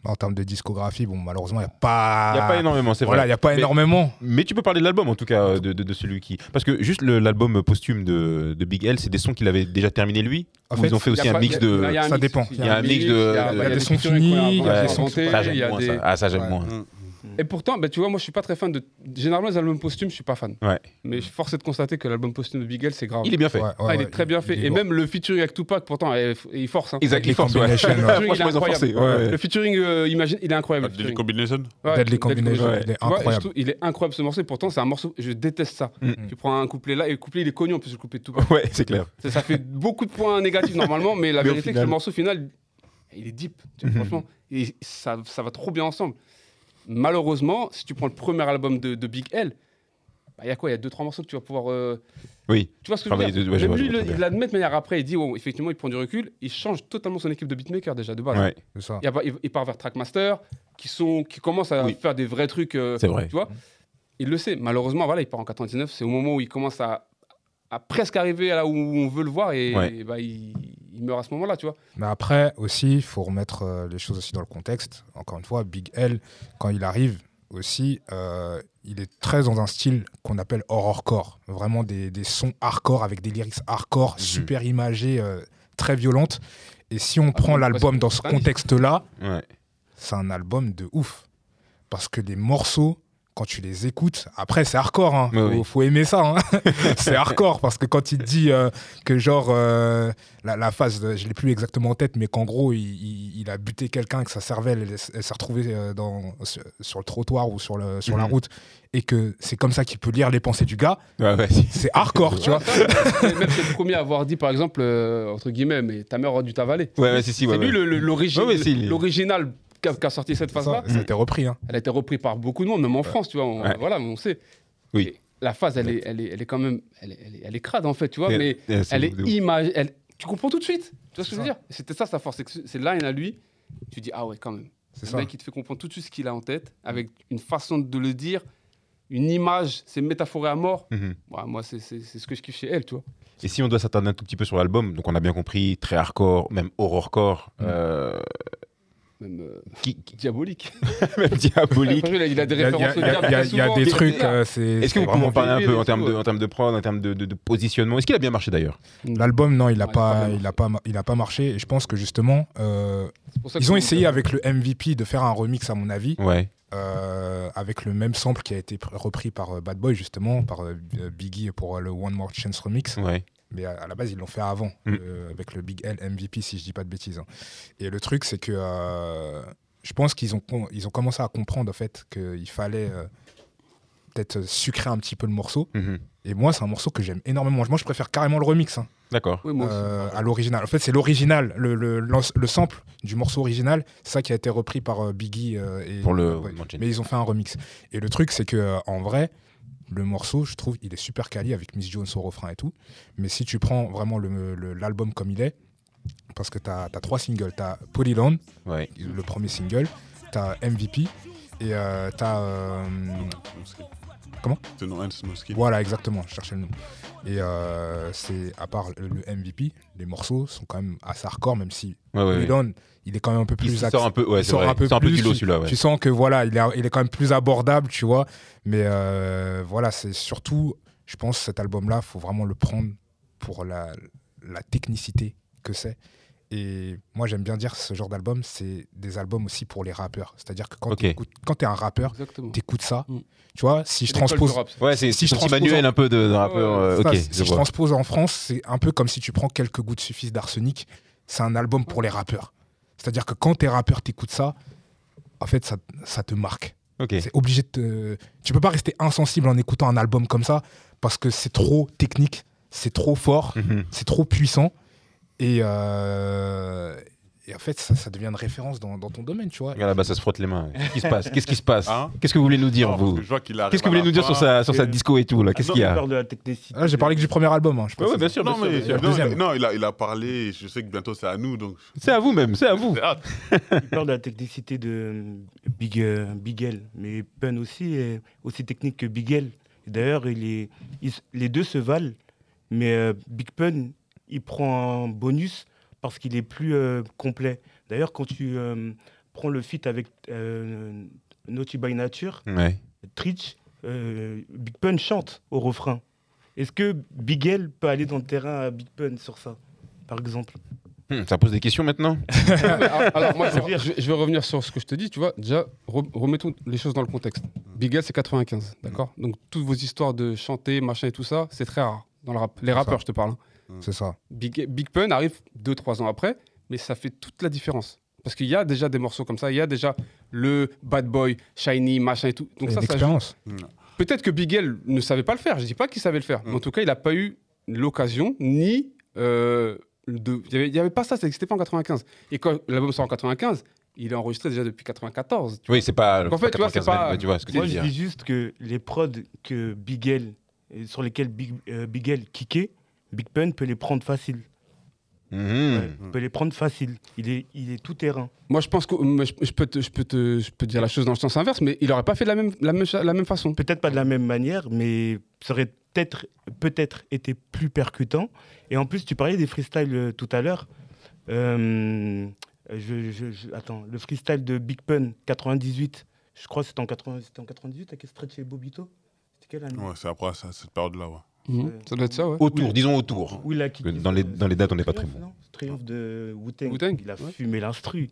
B: En termes de discographie, bon, malheureusement, il n'y a pas.
A: Il y a pas énormément, c'est
B: Voilà,
A: vrai.
B: il n'y a pas
A: Mais-
B: énormément.
A: Mais tu peux parler de l'album en tout cas, euh, de, de, de celui qui. Parce que juste l'album posthume de, de Big L, c'est des sons qu'il avait déjà terminé lui
B: En fait,
A: ils ont fait aussi un
C: pas-
A: mix
C: a-
A: de.
B: Ça dépend.
A: Il y a un mix de-
C: il y a-
B: des sons finis, il y a des sons-.
A: Ah, ça, j'aime moins.
C: Et pourtant, bah, tu vois, moi, je suis pas très fan de. Généralement, les albums posthumes, je suis pas fan.
A: Ouais.
C: Mais force est de constater que l'album posthume de Big L, c'est grave.
A: Il est bien fait.
B: Ouais, ouais,
C: Ah, il est très bien fait. Et
B: bon.
C: même le featuring avec Tupac, pourtant, il il force. hein.
A: Exact,
B: Les
A: il force.
C: Le featuring. Le featuring, euh, imagine, il est incroyable. le
D: Deadly
C: featuring.
D: Combination
C: Ouais,
B: Deadly Combination,
C: Ouais.
B: il est
C: je
B: incroyable.
C: trouve- il est incroyable ce morceau. Et pourtant, c'est un morceau. Je déteste ça.
A: Mm.
C: Tu prends un couplet là et le couplet il est connu en plus le couplet de Tupac.
A: Ouais, c'est clair.
C: ça, ça fait beaucoup de points négatifs normalement, mais la vérité c'est que le morceau final, il est deep.
A: Mhm.
C: Franchement, et ça, ça va trop bien ensemble. Malheureusement, si tu prends le premier album de, de Big L, bah, il y a quoi Il y a deux trois morceaux que tu vas pouvoir. euh,
A: Oui.
C: Tu vois ce que je veux dire
A: de- ouais,
C: Même
A: je
C: lui,
A: vois
C: il l'admet de manière après. Il dit, oh, effectivement, il prend du recul. Il change totalement son équipe de beatmaker déjà de base.
A: Ouais,
B: ça.
C: Il, y a- il- il part vers Trackmaster, qui, sont, qui commencent à
A: Oui.
C: faire des vrais trucs. euh,
A: c'est vrai.
C: tu vois Il le sait. Malheureusement, voilà, il part en 99. C'est au moment où il commence à, à presque arriver à là où on veut le voir et,
A: Ouais.
C: et bah, il, il meurt à ce moment-là, tu vois.
B: Mais après, aussi, il faut remettre euh, les choses aussi dans le contexte. Encore une fois, Big L, quand il arrive aussi, euh, il est très dans un style qu'on appelle horrorcore. Vraiment des, des sons hardcore avec des lyrics hardcore,
A: Mhm.
B: super imagés, euh, très violentes. Et si on
C: Ah,
B: prend l'album dans ce contexte-là,
A: Ouais.
B: c'est un album de ouf. Parce que les morceaux, quand tu les écoutes, après c'est hardcore, hein. Faut,
A: oui.
B: faut aimer ça. hein. c'est hardcore parce que quand il dit euh, que genre euh, la, la phase, je l'ai plus exactement en tête, mais qu'en gros il, il- il a buté quelqu'un, que sa cervelle elle, elle s'est retrouvée euh, dans, sur, le trottoir ou sur, le, sur la
A: Mhm.
B: route et que c'est comme ça qu'il peut lire les pensées du gars,
A: Ouais, ouais, si.
B: c'est hardcore, tu vois.
C: Ouais, Même c'est le premier à avoir dit, par exemple, euh, entre guillemets, mais ta mère aurait dû t'avaler.
A: Ouais, ouais, si,
C: c'est lui l'original qui a, qui a sorti cette phase-là.
B: Ça, ça a été repris. hein.
C: Elle a été reprise par beaucoup de monde, même en France, tu vois. on-
A: Ouais.
C: Voilà, on sait.
A: Oui.
C: Et la phase, elle est, elle, est, elle est quand même. Elle est, elle est- elle est crade, en fait, tu vois.
A: Et-
C: mais
A: et c'est
C: elle est image. Tu comprends tout de suite. Tu vois ce que je veux dire? C'était ça sa force. c'est que C'est line à lui. Tu dis, ah ouais, quand même.
B: C'est ça.
C: mec qui te fait comprendre tout de suite ce qu'il a en tête, avec une façon de le dire, une image, c'est métaphoré à mort.
A: Mhm.
C: Ouais, moi, c'est ce que je kiffe chez elle, tu vois.
A: Et si on doit s'attarder un tout petit peu sur l'album, donc on a bien compris, très hardcore, même horrorcore.
B: Mm.
A: euh,
C: même euh,
A: Qui, qui-
C: diabolique.
A: même diabolique.
C: Il a des
B: Il a,
C: références
B: il y a- il y a-
C: très
B: il y a
C: souvent,
B: des trucs, euh, c'est.
A: Est-ce que vous pouvez en parler un peu en termes, de, en termes de prod, en termes de, de- de positionnement? Est-ce qu'il a bien marché d'ailleurs?
B: L'album, non, il n'a
C: Ouais,
B: pas,
C: pas bien
B: il a pas, il a pas marché. Et je pense que justement, euh, ils ont essayé avec le MVP de faire un remix, à mon avis,
A: Ouais.
B: euh, avec le même sample qui a été pr- repris par euh, Bad Boy, justement, par euh, Biggie pour euh, le One More Chance remix.
A: Ouais.
B: Mais à, à la base, ils l'ont fait avant,
A: Mm.
B: euh, avec le Big L MVP, si je dis pas de bêtises. hein. Et le truc, c'est que euh, je pense qu'ils ont, ils ont commencé à comprendre, en fait, qu'il fallait euh, peut-être sucrer un petit peu le morceau.
A: Mhm.
B: Et moi, c'est un morceau que j'aime énormément. Moi, je préfère carrément le remix. hein.
A: D'accord.
C: Oui, moi aussi.
B: euh, à l'original. En fait, c'est l'original, le, le, le sample du morceau original, c'est ça qui a été repris par euh, Biggie euh, et
A: Pour le
B: Ouais. Mais ils ont fait un remix. Et le truc, c'est que en vrai, le morceau, je trouve, il est super quali avec Miss Jones au refrain et tout. Mais si tu prends vraiment le- le- l'album comme il est, parce que tu as, trois singles, tu as Polyland,
A: Ouais.
B: le premier single, tu as MVP et euh, tu as. Comment
D: C'est No Hands, No Skin.
B: voilà, exactement, je cherchais le nom. Et euh, c'est, à part le, MVP, les morceaux sont quand même assez hardcore, même si
A: Ouais, ouais,
B: il est quand même un peu
A: Il
B: plus
A: sort un peu, ouais,
B: il
A: c'est
B: sort
A: vrai.
B: un peu
A: Il sort un peu
B: plus,
A: du lot
B: tu-
A: celui-là. Ouais.
B: tu sens que voilà, il est, il est quand même plus abordable, tu vois. Mais euh, voilà, c'est surtout, je pense, cet album-là, faut vraiment le prendre pour la, la technicité que c'est. Et moi, j'aime bien dire ce genre d'album, c'est des albums aussi pour les rappeurs. C'est-à-dire que quand
A: Ok.
B: tu es un rappeur, t'écoutes ça.
C: Mm.
B: Tu vois, si je transpose.
A: Ouais, c'est
B: Si je transpose
A: manuel
B: en-
A: un peu de, de rappeur.
C: Ouais,
A: euh,
B: ça, si
A: je vois.
B: transpose en France, c'est un peu comme si tu prends quelques gouttes suffisent d'arsenic. C'est un album pour les rappeurs. C'est-à-dire que quand t'es rappeur, t'écoutes ça, en fait, ça, ça te marque.
A: Ok.
B: C'est obligé de te... Tu peux pas rester insensible en écoutant un album comme ça parce que c'est trop technique, c'est trop fort,
A: Mhm.
B: c'est trop puissant. Et, euh, et en fait, ça, ça devient une référence dans, dans ton domaine, tu vois.
A: Regarde là-bas, ça se frotte les mains. Qu'est-ce qui se passe? Qu'est-ce qui se passe?
D: Hein?
A: Qu'est-ce que vous voulez nous dire,
D: Non,
A: vous?
D: que je vois qu'il arrive
A: Qu'est-ce que vous voulez nous dire sur sa, sur sa disco et tout là? Qu'est-ce qu'il y a?
E: parle de la technicité.
B: Ah, J'ai parlé que du premier album. hein, je
A: Ouais, ouais,
B: précise.
A: bien sûr.
D: Non,
A: bien sûr,
D: mais
A: bien sûr.
B: le
D: non,
B: deuxième.
D: non, il, a, il a parlé. Je sais que bientôt c'est à nous. Donc,
A: C'est à vous même, c'est à vous.
E: Il parle de la technicité de euh, Big, euh, Big L. Mais Pun aussi est aussi technique que Big L. Et D'ailleurs, il est, les deux se valent. Mais euh, Big Pun, il prend un bonus parce qu'il est plus euh, complet. D'ailleurs, quand tu euh, prends le feat avec euh, Naughty by Nature,
A: Ouais.
E: Trich, euh, Big Pun chante au refrain. Est-ce que Big L peut aller dans le terrain à Big Pun sur ça, par exemple?
A: Hmm, ça pose des questions maintenant
C: alors, alors, moi, je, vais- je vais revenir sur ce que je te dis. Tu vois, déjà, re- remettons les choses dans le contexte. Big L, c'est 95, d'accord? Donc, toutes vos histoires de chanter, machin et tout ça, c'est très rare dans le rap. Les rappeurs, je te parle.
B: C'est ça.
C: Big, Big Pun arrive 2-3 ans après, mais ça fait toute la différence. Parce qu'il y a déjà des morceaux comme ça, il y a déjà le Bad Boy, Shiny, machin et tout. Donc,
B: C'est
C: ça,
B: une
C: ça joue.
B: expérience.
C: Peut-être que Big L ne savait pas le faire, je dis pas qu'il savait le faire, mais en tout cas, il n'a pas eu l'occasion, ni. euh, de... Il n'y avait, il y avait pas ça, ça n'existait pas en 95. Et quand l'album sort en 95, il est enregistré déjà depuis 94. tu
A: Oui, c'est pas.
C: Donc, en fait, tu vois, c'est
A: 95
C: pas-
A: Tu vois ce que tu
E: Moi, je dis juste que les prods que Big L, euh, sur lesquels Big, euh, Big L kickait, Big Pun peut les prendre facile.
A: Mhm.
E: Ouais, peut les prendre facile. Il est, il est tout terrain.
C: Moi, je pense que je, je peux te, je, peux te, je peux te dire la chose dans le sens inverse, mais il n'aurait pas fait de la même, la même, la même façon.
E: Peut-être pas de la même manière, mais ça aurait peut-être peut-être été plus percutant. Et en plus, tu parlais des freestyles euh, tout à l'heure. Euh, je, je- je- attends, le freestyle de Big Pun 98, je crois que c'était en, 80 c'était en 98 avec Stretch et Bobito. C'était quelle année?
D: Ouais, c'est après ça, cette période-là. Ouais.
C: Mhm. Ça doit être ça, ouais.
A: Autour,
E: Oui.
A: disons autour. Dans les- dans les dates, on n'est pas très bon.
E: Triomphe de Wu-Tang.
C: Wu-Tang,
E: Il a
C: ouais.
E: fumé l'instru.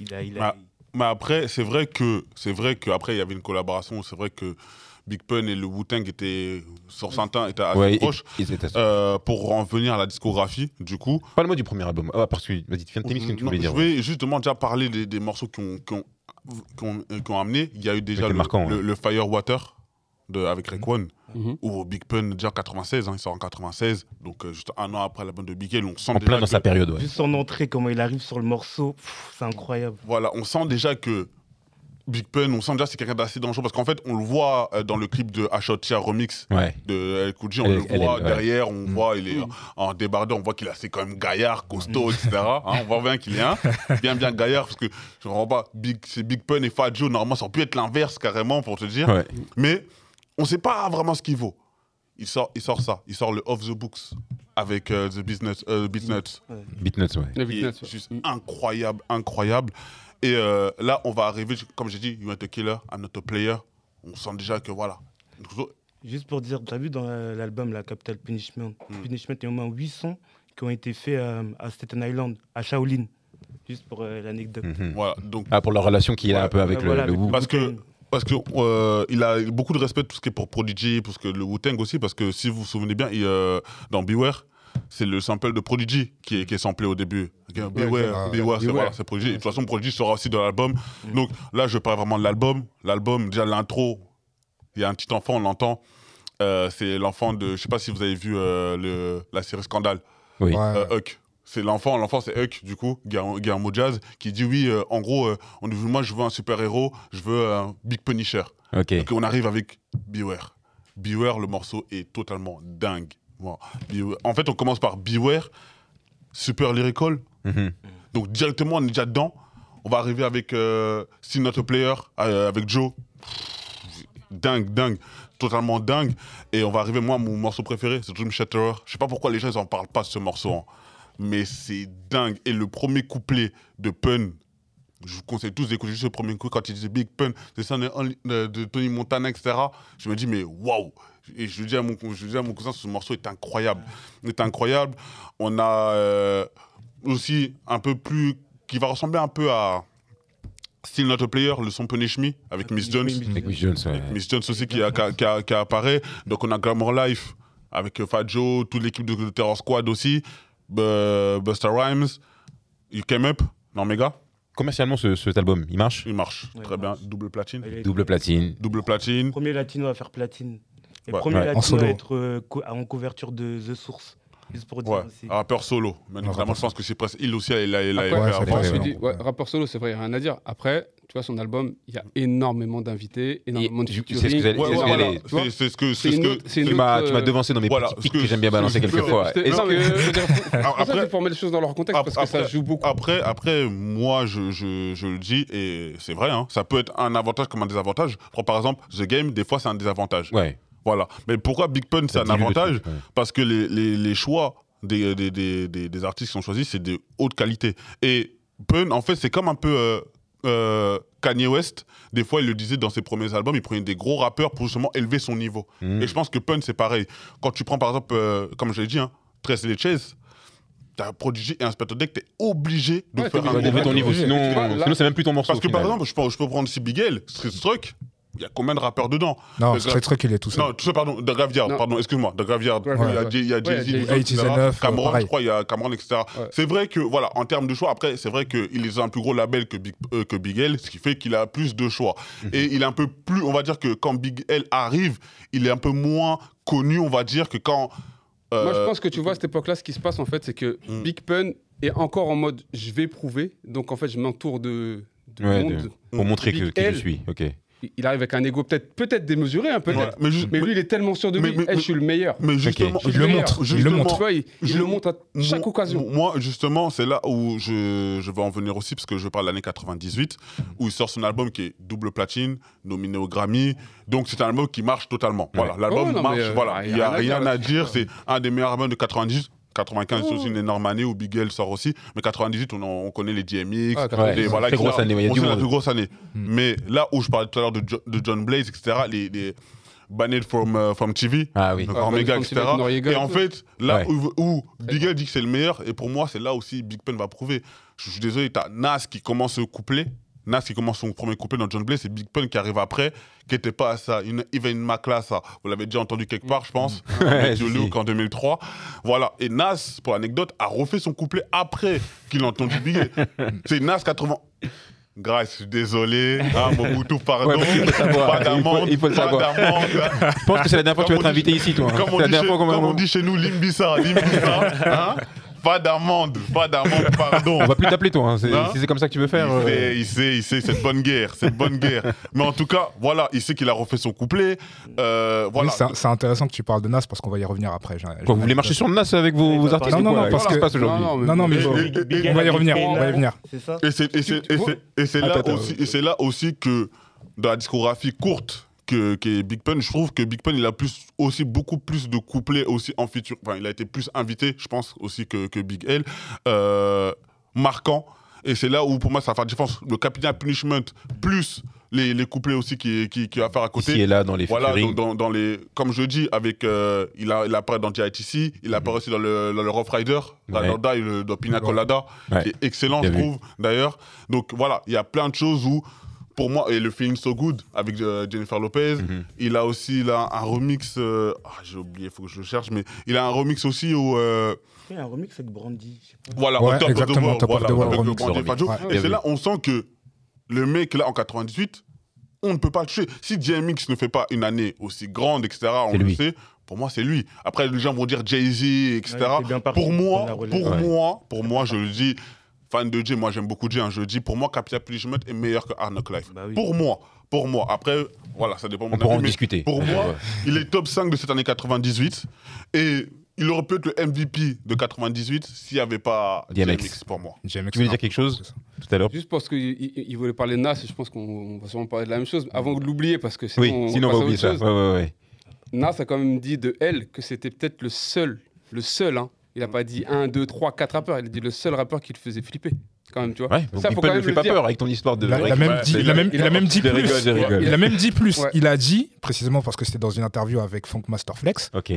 E: Il a, il a...
D: Ah. Mais après, c'est vrai que c'est vrai qu'après il y avait une collaboration. C'est vrai que Big Pun et le Wu-Tang étaient sur certains étaient assez
A: Ouais,
D: proches.
A: ils- ils étaient assez-
D: Euh, pour en venir à la discographie, du coup,
A: Parle-moi du premier album. Ah, parce que. Vas-y, finis ce que tu
D: Non,
A: voulais dire.
D: je vais justement déjà parler des, des morceaux qui ont, qui ont, qui ont- qui ont amené. Il y a eu déjà le,
A: marquant,
D: le,
A: ouais.
D: le Firewater de, avec Rayquan,
C: Mhm.
D: ou Big Pun déjà en 96, hein, il sort en 96, donc euh, juste un an après la bande de Big L, on sent
A: En
D: déjà
A: plein dans
D: que-
A: sa période, ouais.
E: Juste son entrée, comment il arrive sur le morceau, c'est incroyable.
D: Voilà, on sent déjà que Big Pun, on sent déjà que c'est quelqu'un d'assez dangereux parce qu'en fait, on le voit euh, dans le clip de Ashotia Remix
A: Ouais.
D: de El Kouji, on
A: Elle-
D: le voit
A: elle, ouais.
D: derrière, on
B: Mm.
D: voit, il est en débardeur, on voit qu'il est assez quand même gaillard, costaud, etc. Hein, on voit bien qu'il est un, bien bien gaillard parce que je ne comprends pas, Big, c'est Big Pun et Fat Joe, normalement ça aurait pu être l'inverse carrément pour te dire,
A: Ouais.
D: mais on ne sait pas vraiment ce qu'il vaut. Il sort, il sort ça, il sort le Off the Books avec euh, The Business, euh, Beatnuts.
A: Beatnuts, ouais.
C: Le
D: qui
C: Beatnuts,
D: est
C: ouais.
D: juste
C: Mhm.
D: incroyable, incroyable. Et euh, là, on va arriver, comme j'ai dit, You want a killer, I'm not a player. On sent déjà que voilà.
E: Juste pour dire, tu as vu dans euh, l'album la Capital Punishment,
D: Mm.
E: Punishment, il y a au moins 8 sons qui ont été faits euh, à Staten Island, à Shaolin. Juste pour euh, l'anecdote.
D: Voilà, donc
A: Ah, pour leur relation qu'il a
D: Ouais,
A: un peu avec le,
E: voilà,
A: le
E: avec
A: Wu.
D: Parce que-
E: Wu-Tang.
D: Parce que euh, il a beaucoup de respect tout ce qui est pour Prodigy, que le Wu-Tang aussi, parce que si vous vous souvenez bien, il, euh, dans Beware, c'est le sample de Prodigy qui est, qui est samplé au début. Beware,
B: c'est-
D: Beware, c'est
C: Beware.
D: voilà, c'est Prodigy. Et De toute façon, Prodigy sera aussi dans l'album. Donc là, je parle vraiment de l'album. L'album, déjà l'intro, il y a un petit enfant, on l'entend. Euh, c'est l'enfant de, je sais pas si vous avez vu euh, le, la série Scandale.
A: Oui.
B: Ouais.
D: Euh, Huck. C'est l'enfant, l'enfant c'est Huck, du coup, Guillermo Jazz, qui dit oui, euh, en gros, euh, on moi je veux un super-héros, je veux un Big Punisher.
A: Ok.
D: Donc on arrive avec Beware. Beware, le morceau est totalement dingue. Bon, En fait, on commence par Beware, super lyrical.
A: Mhm.
D: Donc directement, on est déjà dedans. On va arriver avec euh, Still Not a Player, euh, avec Joe. Dingue, dingue, totalement dingue. Et on va arriver, moi, mon morceau préféré, c'est Dream Shatterer. Je sais pas pourquoi les gens, ils en parlent pas ce morceau. hein. Mais c'est dingue. Et le premier couplet de Pun, je vous conseille tous d'écouter juste le premier coup quand il disait Big Pun, c'est ça de, de- Tony Montana, etc. Je me dis, mais waouh! Et je dis, à mon, je dis à mon cousin, ce morceau est incroyable. Il est incroyable. On a euh, aussi un peu plus. qui va ressembler un peu à Still Not a Player, le son Punish Me avec Miss Jones.
A: Avec Miss Jones, ouais.
D: Miss Jones aussi qui, a- qui a- qui a- qui apparaît. Donc on a Glamour Life avec euh, Fat Joe, toute l'équipe de Terror Squad aussi. Bu- Busta Rhymes. You Came Up, non méga.
A: Commercialement, ce, cet album, il marche?
D: Il marche
E: Ouais,
D: très
E: il
D: bien.
E: marche.
D: Double platine.
A: Double platine.
D: Double platine.
E: Premier latino à faire platine. Et
D: Ouais.
E: premier latino à être euh, co- en couverture de The Source. Juste pour dire
D: Ouais,
E: aussi.
D: rappeur solo. Mais
B: Non,
D: notamment,
B: rappeur
D: je pense que c'est presque. Il aussi, il a, il a
C: Après,
B: ouais. ouais,
C: rappeur solo, c'est vrai, il n'y a rien à dire. Après, tu vois, son album, il y a énormément d'invités, énormément de featuring.
A: ce que j'allais-
D: Ouais,
A: c'est
D: ouais,
A: ce que
D: C'est ce que.
C: C'est
A: Tu m'as tu m'as
C: euh,
A: devancé dans mes
D: voilà,
A: petits
D: ce
A: pics
D: que-
A: que j'aime bien
D: ce
A: balancer
D: que-
A: quelquefois.
C: Non, mais
D: Après-
C: que pour mettre les choses dans leur contexte, parce que ça
D: Après-
C: joue beaucoup.
D: Après, après moi, je, je, le dis, et c'est vrai, hein, ça peut être un avantage comme un désavantage. Prends par exemple The Game, des fois, c'est un désavantage.
A: Ouais.
D: Voilà. Mais pourquoi Big Pun, c'est un avantage
A: truc, ouais.
D: Parce que les, les, les choix des, des, des, des, des artistes qui sont choisis, c'est de haute qualité. Et Pun, en fait, c'est comme un peu euh, euh, Kanye West. Des fois, il le disait dans ses premiers albums, il prenait des gros rappeurs pour justement élever son niveau.
A: Mhm.
D: Et je pense que Pun, c'est pareil. Quand tu prends, par exemple, euh, comme je l'ai dit, hein, Trace les Chase, t'as Prodigy et Inspector Deck, t'es obligé de
C: Ouais,
D: faire un
A: ton niveau, sinon, sinon c'est même plus ton morceau.
D: Parce que par exemple, je peux, je peux prendre si Bigel, Street Struck, il y a combien de rappeurs dedans
B: Non,
D: Le
B: Street Truck, il est tout seul.
D: Non, tout ça, pardon, de Graveyard,
C: Non.
D: pardon, excuse-moi, de Graveyard.
C: Graveyard,
D: il y a,
C: ouais.
D: Il y a
C: Ouais,
D: Jay-Z,
C: Jay-Z.
D: etc.
B: 89,
D: Cameron,
B: pareil.
D: je crois, il y a Cameron, etc.
C: Ouais.
D: C'est vrai que, voilà, en termes de choix, après, c'est vrai qu'il est un plus gros label que Big, euh, que Big L, ce qui fait qu'il a plus de choix.
C: Mhm.
D: Et il est un peu plus, on va dire que quand Big L arrive, il est un peu moins connu, on va dire, que quand. euh,
C: Moi, je pense que tu vois, à cette époque-là, ce qui se passe, en fait, c'est que
D: Mm.
C: Big Pun est encore en mode je vais prouver. Donc, en fait, je m'entoure de, de
A: Ouais,
C: monde.
A: de- Pour montrer que,
C: Big
A: que je
C: L.
A: suis. Ok.
C: Il arrive avec un ego peut-être peut démesuré, hein, peut-être.
D: ouais, mais,
C: lui, il est tellement sûr de
D: Mais-
C: lui.
D: mais-
C: Eh, je suis le meilleur.
D: mais justement,
C: Je
B: le montre, il le montre.
C: Tu vois, il, il
D: Je-
C: le montre à chaque
D: Moi-
C: occasion.
D: Moi, justement, c'est là où je, je vais en venir aussi, parce que je parle de l'année 98, où il sort son album qui est double platine, nominé au Grammy. Donc, c'est un album qui marche totalement. Voilà, l'album
C: Oh,
D: marche.
C: euh,
D: voilà,
C: y
D: il n'y a
C: rien à dire.
D: C'est un des meilleurs albums de 98. 95, c'est aussi une énorme année où Big L sort aussi. Mais 98, on, connaît les DMX.
C: Ah,
D: les-
C: 98,
D: voilà,
A: grosse année, il y a
D: On
A: du
D: sait la
A: monde.
D: plus grosse année. Mais là où je parlais tout à l'heure de, Jo- de John Blaze, etc., les, les Banned from, euh, from TV,
A: Ah oui.
D: donc
C: Ah,
D: Omega, etc. Et en fait, là
A: Ouais.
D: où, où Big L dit que c'est le meilleur, et pour moi, c'est là aussi Big Pun va prouver. Je suis désolé, t'as Nas qui commence au couplet. Nas qui commence son premier couplet dans John Blaze, c'est Big Pun qui arrive après, qui n'était pas à ça. Une, even ma classe, ça. Vous l'avez déjà entendu quelque part, je pense.
A: Ouais,
D: avec
A: si.
D: Look en 2003. Voilà. Et Nas, pour l'anecdote, a refait son couplet après qu'il a entendu Big L. c'est Nas 80. Grâce, je suis désolé. Ah, Mobutu, pardon.
A: Ouais, qu'il faut.
D: Pas
A: Il faut-
D: d'amende.
A: il faut le
D: pas
A: savoir.
D: d'amende.
A: Je pense que c'est la dernière fois que tu vas être invité ici, toi. hein.
D: Comme on, dit chez, comme on dit chez nous, Limbissa, Limbissa, hein pas d'amende, pas d'amende, pardon.
A: On va plus t'appeler, toi. hein. C'est-
D: Hein
A: Si c'est comme ça que tu veux faire.
D: Il
A: euh,
D: sait, il sait, il sait, cette bonne guerre, cette bonne guerre. Mais en tout cas, voilà, il sait qu'il a refait son couplet. Euh, voilà.
B: Oui, c'est- c'est intéressant que tu parles de Nas parce qu'on va y revenir après. J'ai- j'ai
A: Quoi, vous voulez marcher sur NAS avec vos,
E: bah,
A: artistes
B: non, non, non, parce
A: Qu'est-ce qui se
B: que-
A: passe aujourd'hui
C: Non, non, mais-
B: Non, mais on va y revenir, on va y revenir.
D: Et c'est là aussi que dans la discographie courte que, que Big Pun, je trouve que Big Pun, il a plus, aussi beaucoup plus de couplets aussi en feature. Enfin, il a été plus invité, je pense, aussi que, que Big L. Euh, marquant. Et c'est là où, pour moi, ça fait la différence. Le Capitaine Punishment, plus les, les couplets aussi qui, qui, qui va faire à côté.
A: Ici et là, dans les
D: Voilà, dans, dans les, comme je dis, avec, euh, il, a, il apparaît dans DITC, il apparaît aussi dans le, dans le Rough Rider, dans
A: Ouais.
D: Le, dans Pina Colada,
A: Ouais.
D: qui est excellent,
A: Bien
D: je
A: vu.
D: trouve, d'ailleurs. Donc voilà, il y a plein de choses où, pour moi, et le Feeling So Good avec euh, Jennifer Lopez,
A: Mhm.
D: il a aussi là, un remix, euh, ah, j'ai oublié, il faut que je le cherche, mais il a un remix aussi où, euh,
E: Il y a un remix avec Brandy. je sais pas.
D: voilà,
B: Ouais,
D: top
B: exactement, Top of
D: voilà,
B: the World
D: avec. Brandy Fajo.
A: Ouais,
D: Et c'est là, on sent que le mec là en 98, on ne peut pas le toucher. Si DMX ne fait pas une année aussi grande, etc., on
A: C'est
D: le
A: lui.
D: sait. Pour moi, c'est lui. Après, les gens vont dire Jay-Z, etc.
E: Ouais, il
D: pour moi, pour
A: Ouais.
D: moi, pour moi, je le dis, fan de Jay, moi j'aime beaucoup Jay. hein, je le dis, pour moi, Capital Punishment est meilleur que Knock Life.
E: Bah oui.
D: Pour moi, pour moi. Après, voilà, ça dépend de
A: On
D: mon
A: pourra
D: avis,
A: en
D: mais
A: discuter.
D: Pour moi,
A: ouais.
D: il est top 5 de cette année 98 et il aurait pu être le MVP de 98 s'il n'y avait pas
A: DMX.
D: DMX pour moi.
B: DMX,
A: Tu voulais dire quelque chose tout à l'heure
C: Juste parce qu'il il- il voulait parler de Nas, je pense qu'on on va sûrement parler de la même chose. Avant de l'oublier, parce que sinon,
A: Oui,
C: on
A: sinon on va oublier ça. ouais.
C: Nas a quand même dit de elle que c'était peut-être le seul, le seul, hein. Il n'a pas dit 1, 2, 3, 4 rappeurs, il a dit le seul rappeur qui le faisait flipper, quand même, tu vois.
A: Ouais,
C: Ça, faut quand
A: ne
C: même
A: fait
C: le
A: pas
C: dire.
A: peur avec ton histoire de.
B: Il a, a même dit, a a
C: a-
B: plus. Il a même dit plus.
C: Ouais.
B: Il a dit, précisément parce que c'était dans une interview avec Funk Master Flex,
A: Ok,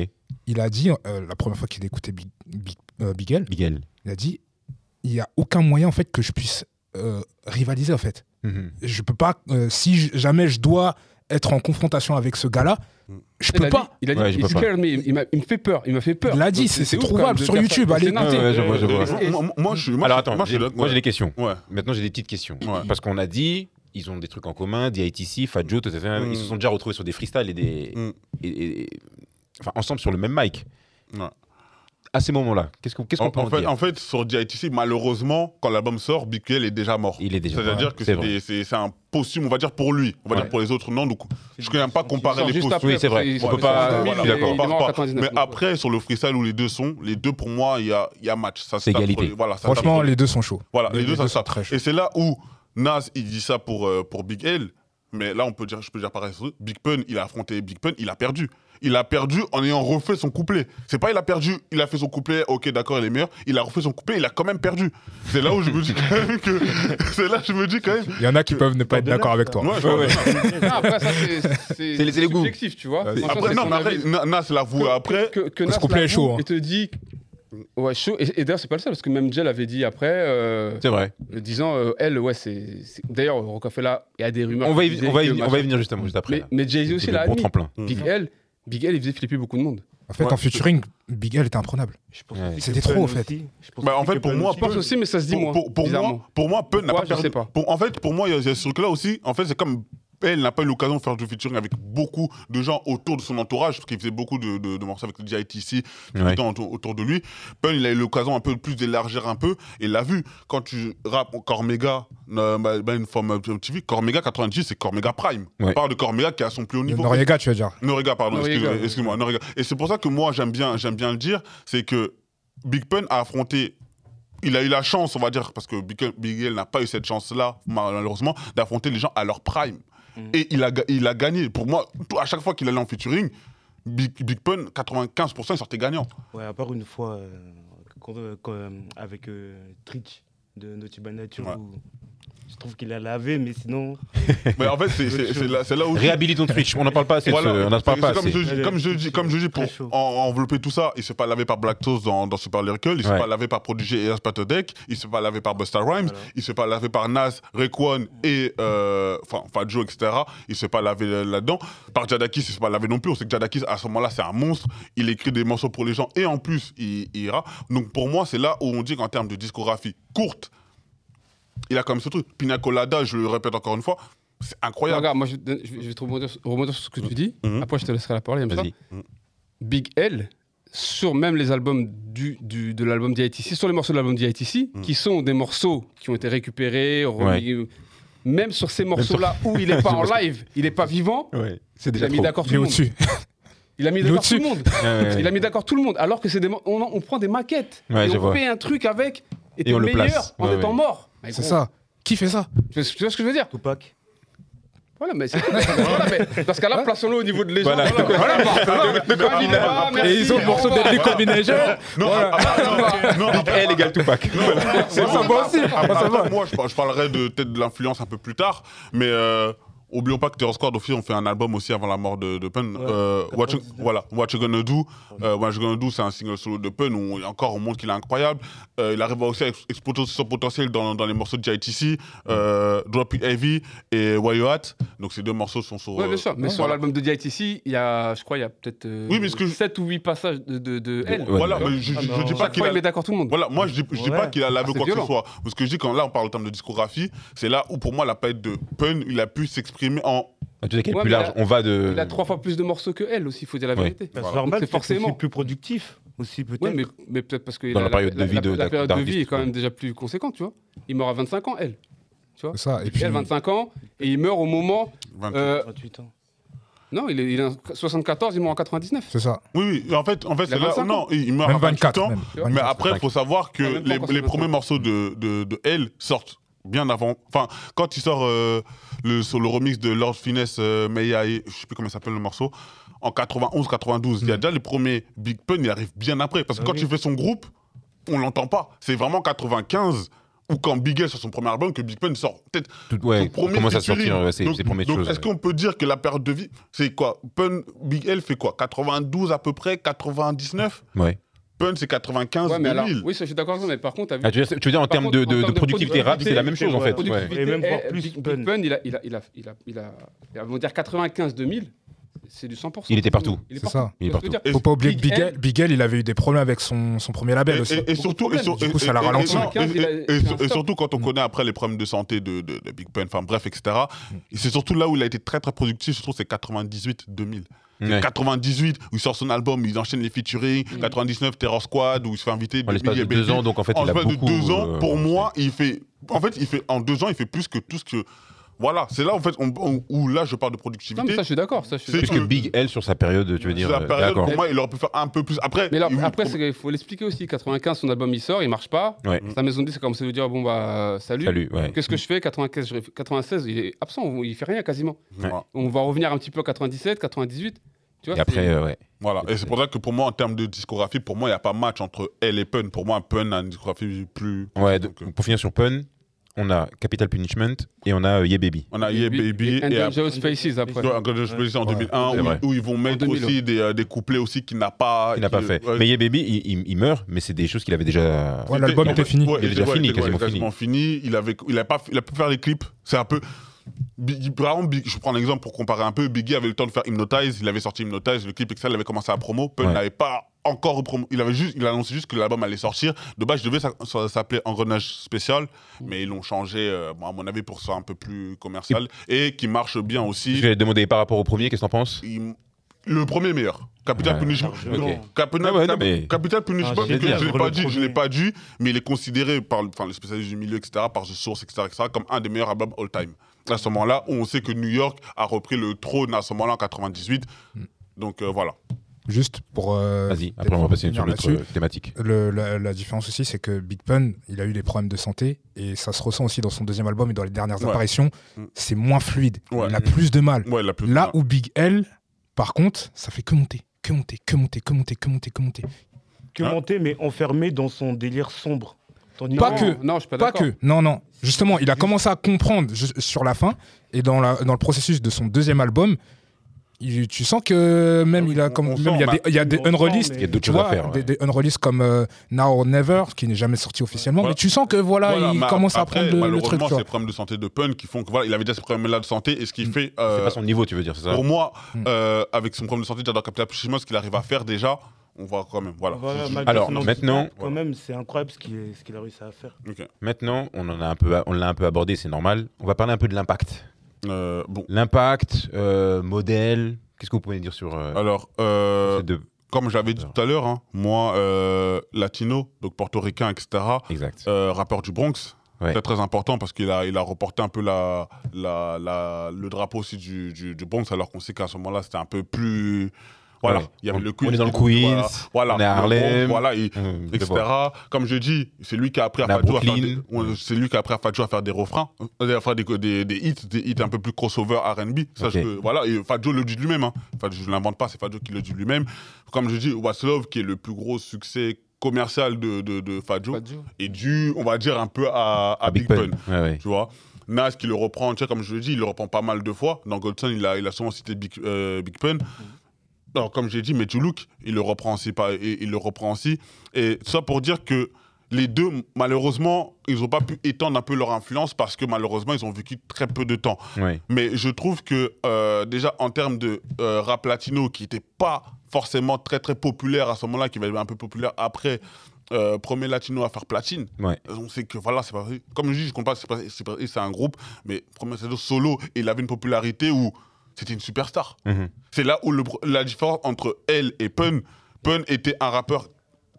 B: il a dit, euh, la première fois qu'il écoutait Big, Big, euh, Big L,
A: Miguel.
B: il a dit, il n'y a aucun moyen en fait que je puisse euh, rivaliser en fait.
A: Mhm.
B: Je peux pas, euh, si jamais je dois être en confrontation avec ce gars-là, je peux pas.
C: il a dit, il me, il, m'a- il me fait peur, il m'a fait peur.
B: Il l'a dit, c'est- trouvable sur YouTube,
C: ça.
B: allez
C: C'est noté.
B: écouter.
A: Ouais, ouais, je vois, je
D: Et-
A: vois.
D: et- moi, je
A: Alors attends,
D: moi,
A: j'ai- des questions.
D: Ouais.
A: Maintenant j'ai des petites questions.
D: Ouais.
A: Parce qu'on a dit, ils ont des trucs en commun, DITC, Joe, etc.
D: Mm.
A: Ils se sont déjà retrouvés sur des freestyles et des.
D: Mm.
A: enfin, ensemble sur le même mic. À ces moments-là, qu'est-ce qu'on
D: En,
A: peut
D: en
A: en
D: fait,
A: dire
D: en fait, sur DITC, malheureusement, quand l'album sort, Big L est déjà mort.
A: Il est déjà
D: C'est-à-dire
A: mort,
D: que
A: c'est
D: un posthume, on va dire pour lui. On va
A: Ouais.
D: dire pour les autres, non. Donc, je ne n'aime pas comparer les posthumes.
A: Oui, c'est vrai. On
C: sort
A: peut pas-
C: en 2000,
A: je suis
C: il est-
A: d'accord.
C: il est mort en
D: Pas-
C: 99.
D: Mais après, sur le freestyle où les deux sont, les deux pour moi, il y a, il y a match.
A: C'est égalité.
D: Voilà,
B: Franchement,
D: les-
B: deux sont chauds.
D: Voilà, les, deux, ça
B: très chauds.
D: Et c'est là où Nas, il dit ça pour, euh, pour Big L. Mais là, on peut dire, je peux dire pareil. Big Pun, il a affronté Big Pun, il a perdu. Il a perdu en ayant refait son couplet. C'est pas il a perdu, il a fait son couplet, ok, d'accord, il est meilleur. Il a refait son couplet, il a quand même perdu. C'est là où je me dis quand même que. C'est là je me dis quand même.
B: Il y en a qui peuvent ne pas être d'accord avec toi.
D: Ouais, vois,
A: ouais.
C: Non, après, ça, c'est-
A: les- c'est les goûts.
C: subjectif, tu vois.
B: Ouais,
D: Après, non,
C: son
D: mais après,
C: avis.
D: Na- Nas l'avoue
C: Que-
D: après.
C: que, que
B: Ce
C: Nas
B: couplet est chaud, hein.
C: Et te dit. Ouais, chaud. Et, et d'ailleurs, c'est pas le seul, parce que même Jell avait dit après, euh,
A: C'est vrai.
C: disant, euh, elle, ouais, c'est. D'ailleurs, Rockefeller, il y a des rumeurs.
A: On va y, on va y- on va y venir justement juste après.
C: Mais,
A: là.
C: mais Jay-Z aussi l'a
A: bon tremplin.
C: Big L, Big L, il faisait flipper beaucoup de monde.
B: En fait,
D: Ouais,
B: en featuring, Big L était imprenable.
A: Ouais.
B: C'était trop, en fait.
E: aussi. Je pense
D: Bah, en fait,
E: que
D: pour moi,
E: aussi.
C: Je pense aussi, mais ça se dit
D: pour,
C: moins.
D: pour, pour moi, pour moi, Pun n'a pas perdu.
C: pas.
D: Pour- en fait, pour moi, il y a- il y a ce truc-là aussi. En fait, c'est comme elle n'a pas eu l'occasion de faire du featuring avec beaucoup de gens autour de son entourage, parce qu'il faisait beaucoup de, de, de morceaux avec le DITC tout
A: Ouais.
D: le temps autour, de lui. Pun, il a eu l'occasion un peu plus d'élargir un peu, et l'a vu. Quand tu rappes Cormega, euh, bah, bah, une forme euh, TV, Cormega 90, c'est Cormega Prime. On parle de Cormega qui est à son plus haut niveau.
B: Noriega, tu veux dire.
D: Noriega, pardon, excuse- excuse-moi. Noriega. Et c'est pour ça que moi, j'aime bien, j'aime bien le dire, c'est que Big Pun a affronté. Il a eu la chance, on va dire, parce que Big, Big L n'a pas eu cette chance-là, malheureusement, d'affronter les gens à leur prime.
E: Mm.
D: Et il a, il a gagné. Pour moi, à chaque fois qu'il allait en featuring, Big, Big Pun, 95%, il sortait gagnant.
E: Ouais, à part une fois euh, euh, euh, avec euh, Trich de Naughty by Nature,
D: Ouais.
E: où je trouve qu'il a lavé, mais sinon.
D: Mais en fait, c'est- là, là où.
A: Réhabilitons Twitch. On n'en parle pas assez.
D: Voilà,
A: ce- On n'en
D: c'est-
A: parle pas
D: comme,
A: assez.
D: je, dis- comme je dis, comme je dis, pour en, envelopper tout ça, il s'est pas lavé par Black Toast dans, dans Super Lyrical, il s'est
A: Ouais.
D: pas lavé par Prodigy et Deck, il s'est pas lavé par Busta Rhymes,
E: Voilà.
D: il s'est pas lavé par Nas, Raekwon et euh, enfin Joe, etc. Il s'est pas lavé euh, là-dedans. Par Jadakis, il s'est pas lavé non plus. On sait que Jadakis, à ce moment-là, c'est un monstre. Il écrit des morceaux pour les gens et en plus, il, il ira. Donc pour moi, c'est là où on dit qu'en termes de discographie courte, il a quand même ce truc. Pina Colada, je le répète encore une fois, c'est incroyable.
C: Regarde, moi, je, je vais- je vais te rebondir, sur- ce que tu dis.
D: Mhm.
C: Après, je te laisserai la parole. comme ça.
A: Vas-y.
C: Big L, sur même les albums du, du- de l'album d'ITC, sur les morceaux de l'album d'ITC,
D: Mm.
C: qui sont des morceaux qui ont été récupérés, remis- même sur ces morceaux-là où il n'est pas en live, il n'est pas vivant,
A: Ouais. C'est
C: il
A: déjà
C: a mis
A: trop.
C: d'accord tout
B: Il
C: le monde. Il a mis
B: Il
C: d'accord tout le monde. Il a mis d'accord tout le monde. Alors que c'est des, mo- on, on prend des maquettes
A: Ouais,
C: et
A: je
C: on
A: vois.
C: fait un truc avec et,
A: Et on le
C: meilleur
A: place.
C: en
A: Ouais,
C: étant
A: ouais.
C: mort.
B: C'est ça. Qui fait ça
C: Tu vois, tu vois ce que je veux dire
E: Tupac.
C: Voilà, mais c'est voilà, mais dans ce cas-là, plaçons-le au niveau de légende.
A: Voilà.
C: Voilà, voilà.
B: Et ils ont le morceau
C: Au revoir.
B: d'Eddie Combination.
D: Non, ah, ah, non,
A: L égale Tupac.
B: C'est ça, moi aussi. Moi,
D: je, par- je parlerai de peut-être de l'influence un peu plus tard, mais euh, oublions pas que Terror Squad aussi ont fait un album aussi avant la mort de, de Pun.
E: Ouais,
D: Euh, What, you,
E: 99.
D: voilà, What You Gonna Do. Euh, What You Gonna Do, c'est un single solo de Pun où encore on montre qu'il est incroyable. Euh, il arrive aussi à ex- exploiter son potentiel dans, dans les morceaux de JITC, euh, Drop It Heavy et Why You At. Donc ces deux morceaux sont sur.
C: Ouais,
D: euh,
C: bien sûr. Mais sur l'album de DITC, il y a, je crois, il y a peut-être euh,
D: Oui, mais ce que je-
C: 7 ou 8 passages de, de, de L.
D: Voilà, mais je, je-
E: Ah,
D: je
E: non.
D: dis pas qu'il a.
C: d'accord tout le monde.
D: Voilà, moi je dis, je dis
E: Ouais.
D: pas qu'il a lavé
C: Ah,
D: quoi que ce soit. Mais ce que je dis quand là on parle en termes de discographie, c'est là où pour moi la palette de Pun, il a pu s'exprimer en.
A: Tu sais qu'elle est
C: Ouais,
A: plus
C: mais
A: large.
C: il a-
A: On va de.
C: Il a trois fois plus de morceaux que elle aussi, il faut dire la
A: Ouais.
C: vérité.
E: Bah, C'est normal,
C: C'est forcément.
E: plus productif aussi peut-être.
C: Oui, mais, mais peut-être parce que
A: Dans la période de vie de-
C: la, période de vie est quand même déjà plus conséquente, tu vois. Il meurt à 25 ans, elle.
B: C'est ça. Et puis,
C: Elle, 25 ans, et il meurt au moment.
D: 28.
C: euh,
E: 28 ans.
C: non, il est, il est en 74, il meurt en 99.
B: c'est ça.
D: Oui, oui, en fait, en fait c'est là.
C: 25
D: Non,
C: ans.
D: il meurt à 28
B: 24.
D: ans.
B: Même.
C: Tu vois.
D: Mais
B: 24.
D: après, il faut savoir que les,
C: encore
D: les
C: 25.
D: premiers morceaux de, de, de Elle sortent bien avant. Enfin, quand il sort euh, le, sur le remix de Lord Finesse, euh, Meia, et- je sais plus comment il s'appelle le morceau, en 91-92, il y a déjà les premiers Big Pun, il arrive bien après. Parce que
E: Ah
D: quand
E: oui.
D: tu fais son groupe, on l'entend pas. C'est vraiment 95 ou quand Big L sur son premier album que Big Pun sort peut-être
A: Tout- ouais,
D: son premier
A: commence à sortir ouais, ses,
D: donc,
A: ses premières
D: donc,
A: choses.
D: Est-ce qu'on peut dire que la période de vie, c'est quoi? Pun, Big L fait quoi? 92 à peu près 99
A: Ouais.
D: Pun, c'est 95
C: Ouais, mais alors,
D: 2000.
C: oui, ça, je suis d'accord avec toi, mais par contre, vu.
A: Ah, tu, veux, dire- tu veux dire en termes de, productivité rap, c'est la même chose en fait. ouais.
E: Et même
C: eh,
E: voire plus
C: Big,
E: Pun.
C: Big Pun, il a, il a, il a, il a, il a, il a- on va dire 95-2000, c'est du 100%.
A: Il était partout.
C: Il est
B: C'est
C: partout.
B: ça.
A: Il est
D: Et
C: dire
B: Faut pas oublier que
C: Big
B: Big Big il avait eu des problèmes avec son, son premier label
D: Et,
B: aussi.
D: et- surtout, et,
C: problèmes.
D: sur-
B: Du coup,
D: et-
B: ça l'a
D: et- et-
B: ralenti.
D: et-
C: 95,
D: surtout quand on connaît après les problèmes de santé de, de- de Big Pun, enfin bref, etc. Et c'est surtout là où il a été très très productif, je trouve, c'est 98-2000.
A: Ouais.
D: 98, où il sort son album, il enchaîne les featuring.
C: Mm.
D: 99, Terror Squad, où il se fait inviter.
A: En l'espace
D: Billy
A: de
D: et
A: deux
D: Baby.
A: ans, donc en fait,
D: en
A: il a
D: l'espace de
A: beaucoup.
D: deux ans,
A: euh,
D: pour moi, il fait. En fait, il fait en deux ans, il fait plus que tout ce que. Voilà, c'est là en fait on- on- où là je parle de
C: Non,
D: productivité.
C: mais ça, je suis d'accord. ça, je suis
D: C'est
C: d'accord.
A: que Big L sur sa période, tu veux dire.
D: C'est la
A: euh,
D: période, pour moi, il aurait pu faire un peu plus. Après,
C: Mais alors,
D: il-
C: après, c'est- il faut l'expliquer aussi. 95, son album, il sort, il marche pas.
A: Ouais.
C: Sa maison de disques a commencé à lui dire bon, bah, salut.
A: Salut, ouais.
C: Qu'est-ce que je fais? 95, je réf- 96, il est absent, il fait rien quasiment. On va revenir un petit peu en 97, 98. Tu vois,
A: Et après,
C: c'est-
A: euh, ouais.
D: Voilà, et c'est pour ça que pour moi, en termes de discographie, pour moi, il n'y a pas match entre elle et Pun. Pour moi, Pun a une discographie plus.
A: Ouais,
D: donc,
A: donc, pour finir sur Pun, on a Capital Punishment et on a euh, Yeah Baby.
D: on a Yeah Baby
C: and
D: et après.
C: Dangerous Faces après.
D: Ouais, Encore de Space en
B: Ouais,
D: 2001,
A: c'est
D: où, ils vont mettre
C: 2000,
D: aussi des, euh, des couplets aussi qu'il n'a pas.
A: Il n'a pas fait.
D: ouais.
A: Mais Yeah Baby, il, il- il meurt, mais c'est des choses qu'il avait déjà.
B: Ouais, l'album était fini.
D: ouais,
A: Il est déjà
D: ouais,
A: fini,
D: était-
A: quasiment
D: fini. Il, avait, il, a pas, il a pu faire les clips. C'est un peu. Par exemple, je prends un exemple pour comparer un peu. Biggie avait le temps de faire Hypnotize. Il avait sorti Hypnotize, le clip, etc. Il avait commencé à promo. Pun
A: Ouais.
D: n'avait pas encore. Il avait juste, il a annoncé juste que l'album allait sortir. De base, je devais ça, ça s'appeler Engrenage spécial, mais ils l'ont changé, euh, bon, à mon avis, pour ça un peu plus commercial et qui marche bien aussi.
A: Je vais demander par rapport au premier, qu'est-ce que t'en penses?
D: Il- Le premier meilleur. Capital
A: Ouais,
D: Punishment. Capital,
A: Ah mais-
D: Capital Punishment,
E: Ah,
D: je ne l'ai pas
E: le
D: dit, je
E: premier-
D: l'ai pas dit, mais il est considéré par enfin, les spécialistes du milieu, etc., par The Source, etc., etc., comme un des meilleurs albums all time. À ce moment-là, où on sait que New York a repris le trône à ce moment-là en 98. Donc euh, voilà.
B: Juste pour. euh,
A: Vas-y, après on va passer sur l'autre thématique.
B: Le- la, la différence aussi, c'est que Big Pun, il a eu des problèmes de santé et ça se ressent aussi dans son deuxième album et dans les dernières
D: Ouais.
B: apparitions.
D: Mm.
B: C'est moins fluide.
D: Ouais.
B: Il a plus de mal.
D: Ouais, plus
B: Là où Big L, par contre, ça fait que monter, que monter, que monter, que monter, que monter, que monter.
E: Que
D: Hein
E: monter, mais enfermé dans son délire sombre. Tandis
B: Pas
C: non,
B: que.
C: Non, je suis pas
B: Pas que. Non, non. Justement, il a commencé à comprendre sur la fin et dans, la, dans le processus de son deuxième album. Il- tu sens que même
D: Ah oui,
B: il a comme
D: on
B: même
D: sent,
B: il y a des, il y a des
E: on sent,
B: unreleased
E: mais-
A: Il y a d'autres
B: tu
A: choses à
B: vois
A: faire.
B: des,
A: ouais.
B: des unreleased comme euh, Now or Never qui n'est jamais sorti officiellement
D: Voilà.
B: mais tu sens que voilà,
D: Voilà,
B: il commence à
D: après,
B: prendre le, le truc
D: Malheureusement, c'est les problèmes de santé de Pun qui font que voilà, il avait déjà ces problèmes-là de santé et ce qui
B: Mm.
D: fait.
A: C'est
D: euh,
A: pas son niveau, tu veux dire, c'est ça
D: Pour moi,
B: Mm.
D: euh, avec son problème de santé, dans Capital Punishment, ce qu'il arrive à faire déjà, on voit quand même. Voilà.
A: Alors, maintenant-
E: Quand même, c'est incroyable ce qu'il ce a réussi à faire.
A: Maintenant, on en a un peu, on l'a un peu abordé, c'est normal. On va parler un peu de l'impact.
D: Euh, bon.
A: L'impact, euh, modèle. Qu'est-ce que vous pouvez dire sur euh,
D: Alors,
A: ces deux?
D: comme j'avais dit tout à l'heure, hein, moi, latino, donc portoricain, etc.,
A: Exact.
D: rappeur du Bronx,
A: Ouais.
D: très très important parce qu'il a, il a reporté un peu la, la, la- le drapeau aussi du, du, du Bronx, alors qu'on sait qu'à ce moment-là, c'était un peu plus. Voilà,
A: Ouais.
D: il y avait
A: On-
D: le Queens.
A: on est dans le Queens,
D: Voilà,
A: on est à Harlem.
D: Voilà, et-
A: Hum,
D: etc.
A: vois.
D: Comme je dis, c'est lui qui a appris à Fadjo à faire des, ouais, c'est lui qui a appris à Fadjo à faire des refrains, euh, à faire des, des, des hits, des hits un peu plus crossover R&B. Ça,
A: Ok.
D: je peux- voilà, et Fadjo le dit lui-même. Hein. Fadjo, je ne l'invente pas, c'est Fadjo qui le dit lui-même. Comme je dis, What's Love, qui est le plus gros succès commercial de, de, de Fadjo,
C: Fadjo.
D: est dû, on va dire, un peu à, à Big, Pun.
A: Ouais, ouais.
D: Tu vois? Nas qui le reprend, tu sais, comme je le dis, il le reprend pas mal de fois. Dans Goldson, il a, il a souvent cité Big, euh, Big Pun. Alors, comme j'ai dit, Look, il le reprend aussi. Pas, il le reprend aussi. Et ça pour dire que les deux, malheureusement, ils n'ont pas pu étendre un peu leur influence parce que malheureusement, ils ont vécu très peu de temps. Mais je trouve que euh, déjà en termes de euh, rap latino qui n'était pas forcément très très populaire à ce moment-là, qui va être un peu populaire après, euh, premier latino à faire platine.
A: Ouais.
D: On sait que voilà, c'est pas comme je dis, je compte pas, c'est pas- un groupe, mais premier latino solo, il avait une popularité où c'était une superstar.
A: Mhm.
D: C'est là où le la différence entre elle et Pun, Pun était un rappeur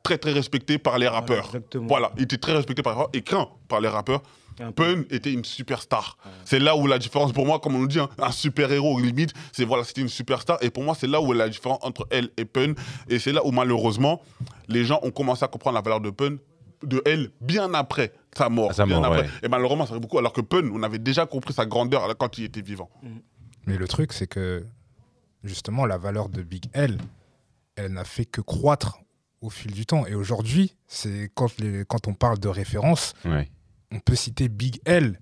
D: très très respecté par les rappeurs.
E: exactement.
D: Voilà, il était très respecté par les rappeurs et craint par les rappeurs.
E: Un peu.
D: Pun était une superstar. C'est là où la différence, pour moi, comme on le dit, hein, un super-héros limite, c'est voilà, c'était une superstar. Et pour moi, c'est là où la différence entre elle et Pun. Et c'est là où, malheureusement, les gens ont commencé à comprendre la valeur de Pun, de elle, bien après sa mort. Bien après.
A: ouais.
D: Et malheureusement, ça fait beaucoup. Alors que Pun, on avait déjà compris sa grandeur quand il était vivant.
B: Mais le truc, c'est que justement, la valeur de Big L, elle n'a fait que croître au fil du temps. Et aujourd'hui, c'est quand, les- quand on parle de référence,
A: Ouais.
B: on peut citer Big L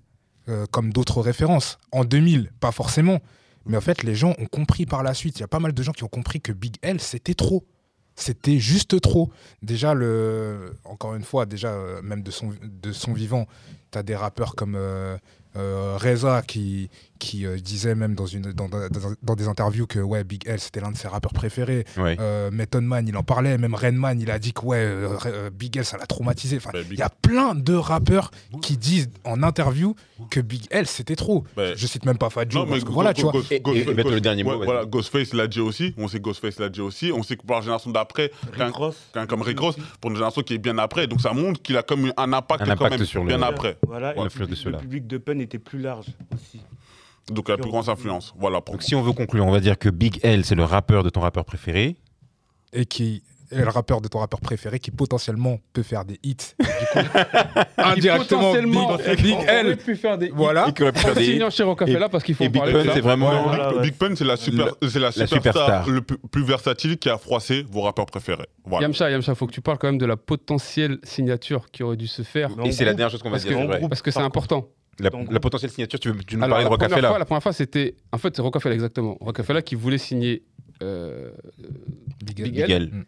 B: euh, comme d'autres références. En 2000, pas forcément. Mais en fait, les gens ont compris par la suite. Il y a pas mal de gens qui ont compris que Big L, c'était trop. C'était juste trop. Déjà, le, encore une fois, déjà, euh, même de son, de son vivant, tu as des rappeurs comme euh, euh, Reza qui, qui euh, disait même dans, une, dans, dans- dans des interviews que ouais, Big L, c'était l'un de ses rappeurs préférés.
A: Ouais.
B: Euh, Method Man, il en parlait. Même Redman, il a dit que ouais, euh, Big L, ça l'a traumatisé. Enfin,
D: Bah, Big-
B: il y a plein de rappeurs qui disent en interview que Big L, c'était trop.
D: Bah,
B: Je cite même pas
D: Non, mais
B: parce que voilà, tu vois.
D: Ghost-
A: Et-
D: Ghost-
A: et- et mettre le dernier mot,
D: voilà, Ghostface l'a dit aussi. On sait que Ghostface l'a dit aussi. On sait que pour la génération d'après, comme Rick Ross, pour une génération qui est bien après. Donc ça montre qu'il a comme un impact,
A: Un
D: quand
A: impact
D: même
A: sur le-
D: bien après.
E: Voilà, et
A: l'influence
E: le, public-
A: ceux-là.
E: le public de Pun était plus large aussi.
D: Donc il a plus grande influence. Voilà. Pour
A: Donc si on veut conclure, on va dire que Big L, c'est le rappeur de ton rappeur préféré.
B: Et qui est le rappeur de ton rappeur préféré qui potentiellement peut faire des hits. Du coup, indirectement,
C: Potentiellement,
B: Big, Big L.
C: pu faire des.
B: Voilà.
A: Et qui aurait pu faire des hits.
C: Signant chez Rocafella parce qu'il faut
A: Et Big Pun, c'est vraiment.
D: Ouais,
E: Voilà,
D: Big,
E: ouais.
D: Big Pun, c'est la, super, c'est la, superstar,
A: superstar.
D: le plus, plus versatile qui a froissé vos rappeurs préférés. Voilà.
C: Yamcha, Yamcha, faut que tu parles quand même de la potentielle signature qui aurait dû se faire.
A: Et c'est la dernière chose qu'on va
C: Parce
A: dire.
C: que, parce que c'est important.
A: La, potentielle signature, tu veux tu nous
C: Alors,
A: parler de Rocafella
C: fois, la première fois, c'était. En fait, c'est Rocafella, exactement. Rocafella qui voulait signer. euh,
B: Big
C: Big
B: L.
C: L.
A: Miguel.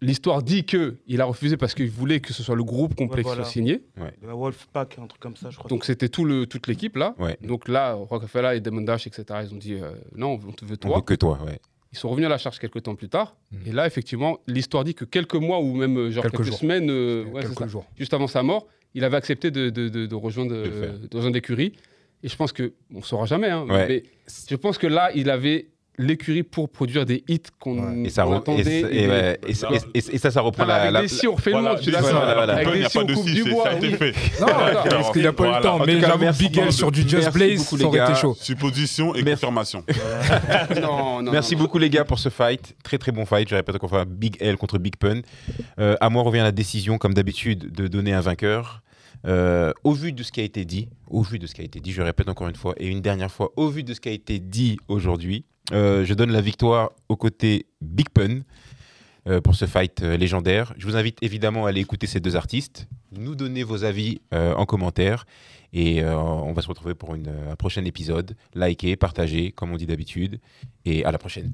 C: L'histoire dit que il a refusé parce qu'il voulait que ce soit le groupe complet
E: Ouais,
C: qui soit signé.
E: de la Wolfpack, un truc comme ça, je crois.
C: Donc c'était tout le, toute l'équipe là.
A: Ouais.
C: Donc là, Rockefeller et Damon Dash, etc., ils ont dit euh, non, on te veut
A: On
C: toi.
A: veut que toi, ouais.
C: Ils sont revenus à la charge quelques temps plus tard.
B: Mhm.
C: Et là, effectivement, l'histoire dit que quelques mois ou même euh, genre
B: Quelques
C: quelques,
B: jours.
C: semaines, euh, ouais,
B: quelques
C: ça.
B: jours.
C: juste avant sa mort, il avait accepté de, de- de- de rejoindre, de rejoindre l'écurie. Et je pense que on saura jamais. hein,
A: Ouais.
C: Mais je pense que là, il avait l'écurie pour produire des hits qu'on
B: Ouais.
A: Et ça,
C: attendait.
A: ça-
C: et
A: et ouais, et et- ça, ça reprend
C: Non,
A: la. la-
C: des si, on refait le monde,
A: voilà, voilà.
C: Avec des
D: il n'y a
C: si,
D: pas
C: on
D: de
C: coupe
D: si,
C: du
D: c'est-
C: bois,
D: ça a été fait.
B: Non, parce qu'il n'y a pas eu le temps. Mais j'avoue, Big L sur du Just Blaze, ça aurait été chaud.
D: Supposition et confirmation.
C: Non, non,
A: Merci
C: non,
A: beaucoup les gars pour ce fight. Très très bon fight. Je répète encore une fois, Big L contre Big Pun. Euh, à moi revient la décision, comme d'habitude, de donner un vainqueur. Euh, au vu de ce qui a été dit, au vu de ce qui a été dit, je répète encore une fois et une dernière fois, au vu de ce qui a été dit aujourd'hui, euh, je donne la victoire au côté Big Pun euh, pour ce fight euh, légendaire. Je vous invite évidemment à aller écouter ces deux artistes, nous donner vos avis en commentaire et on va se retrouver pour un prochain épisode. Likez, partagez, comme on dit d'habitude et à la prochaine.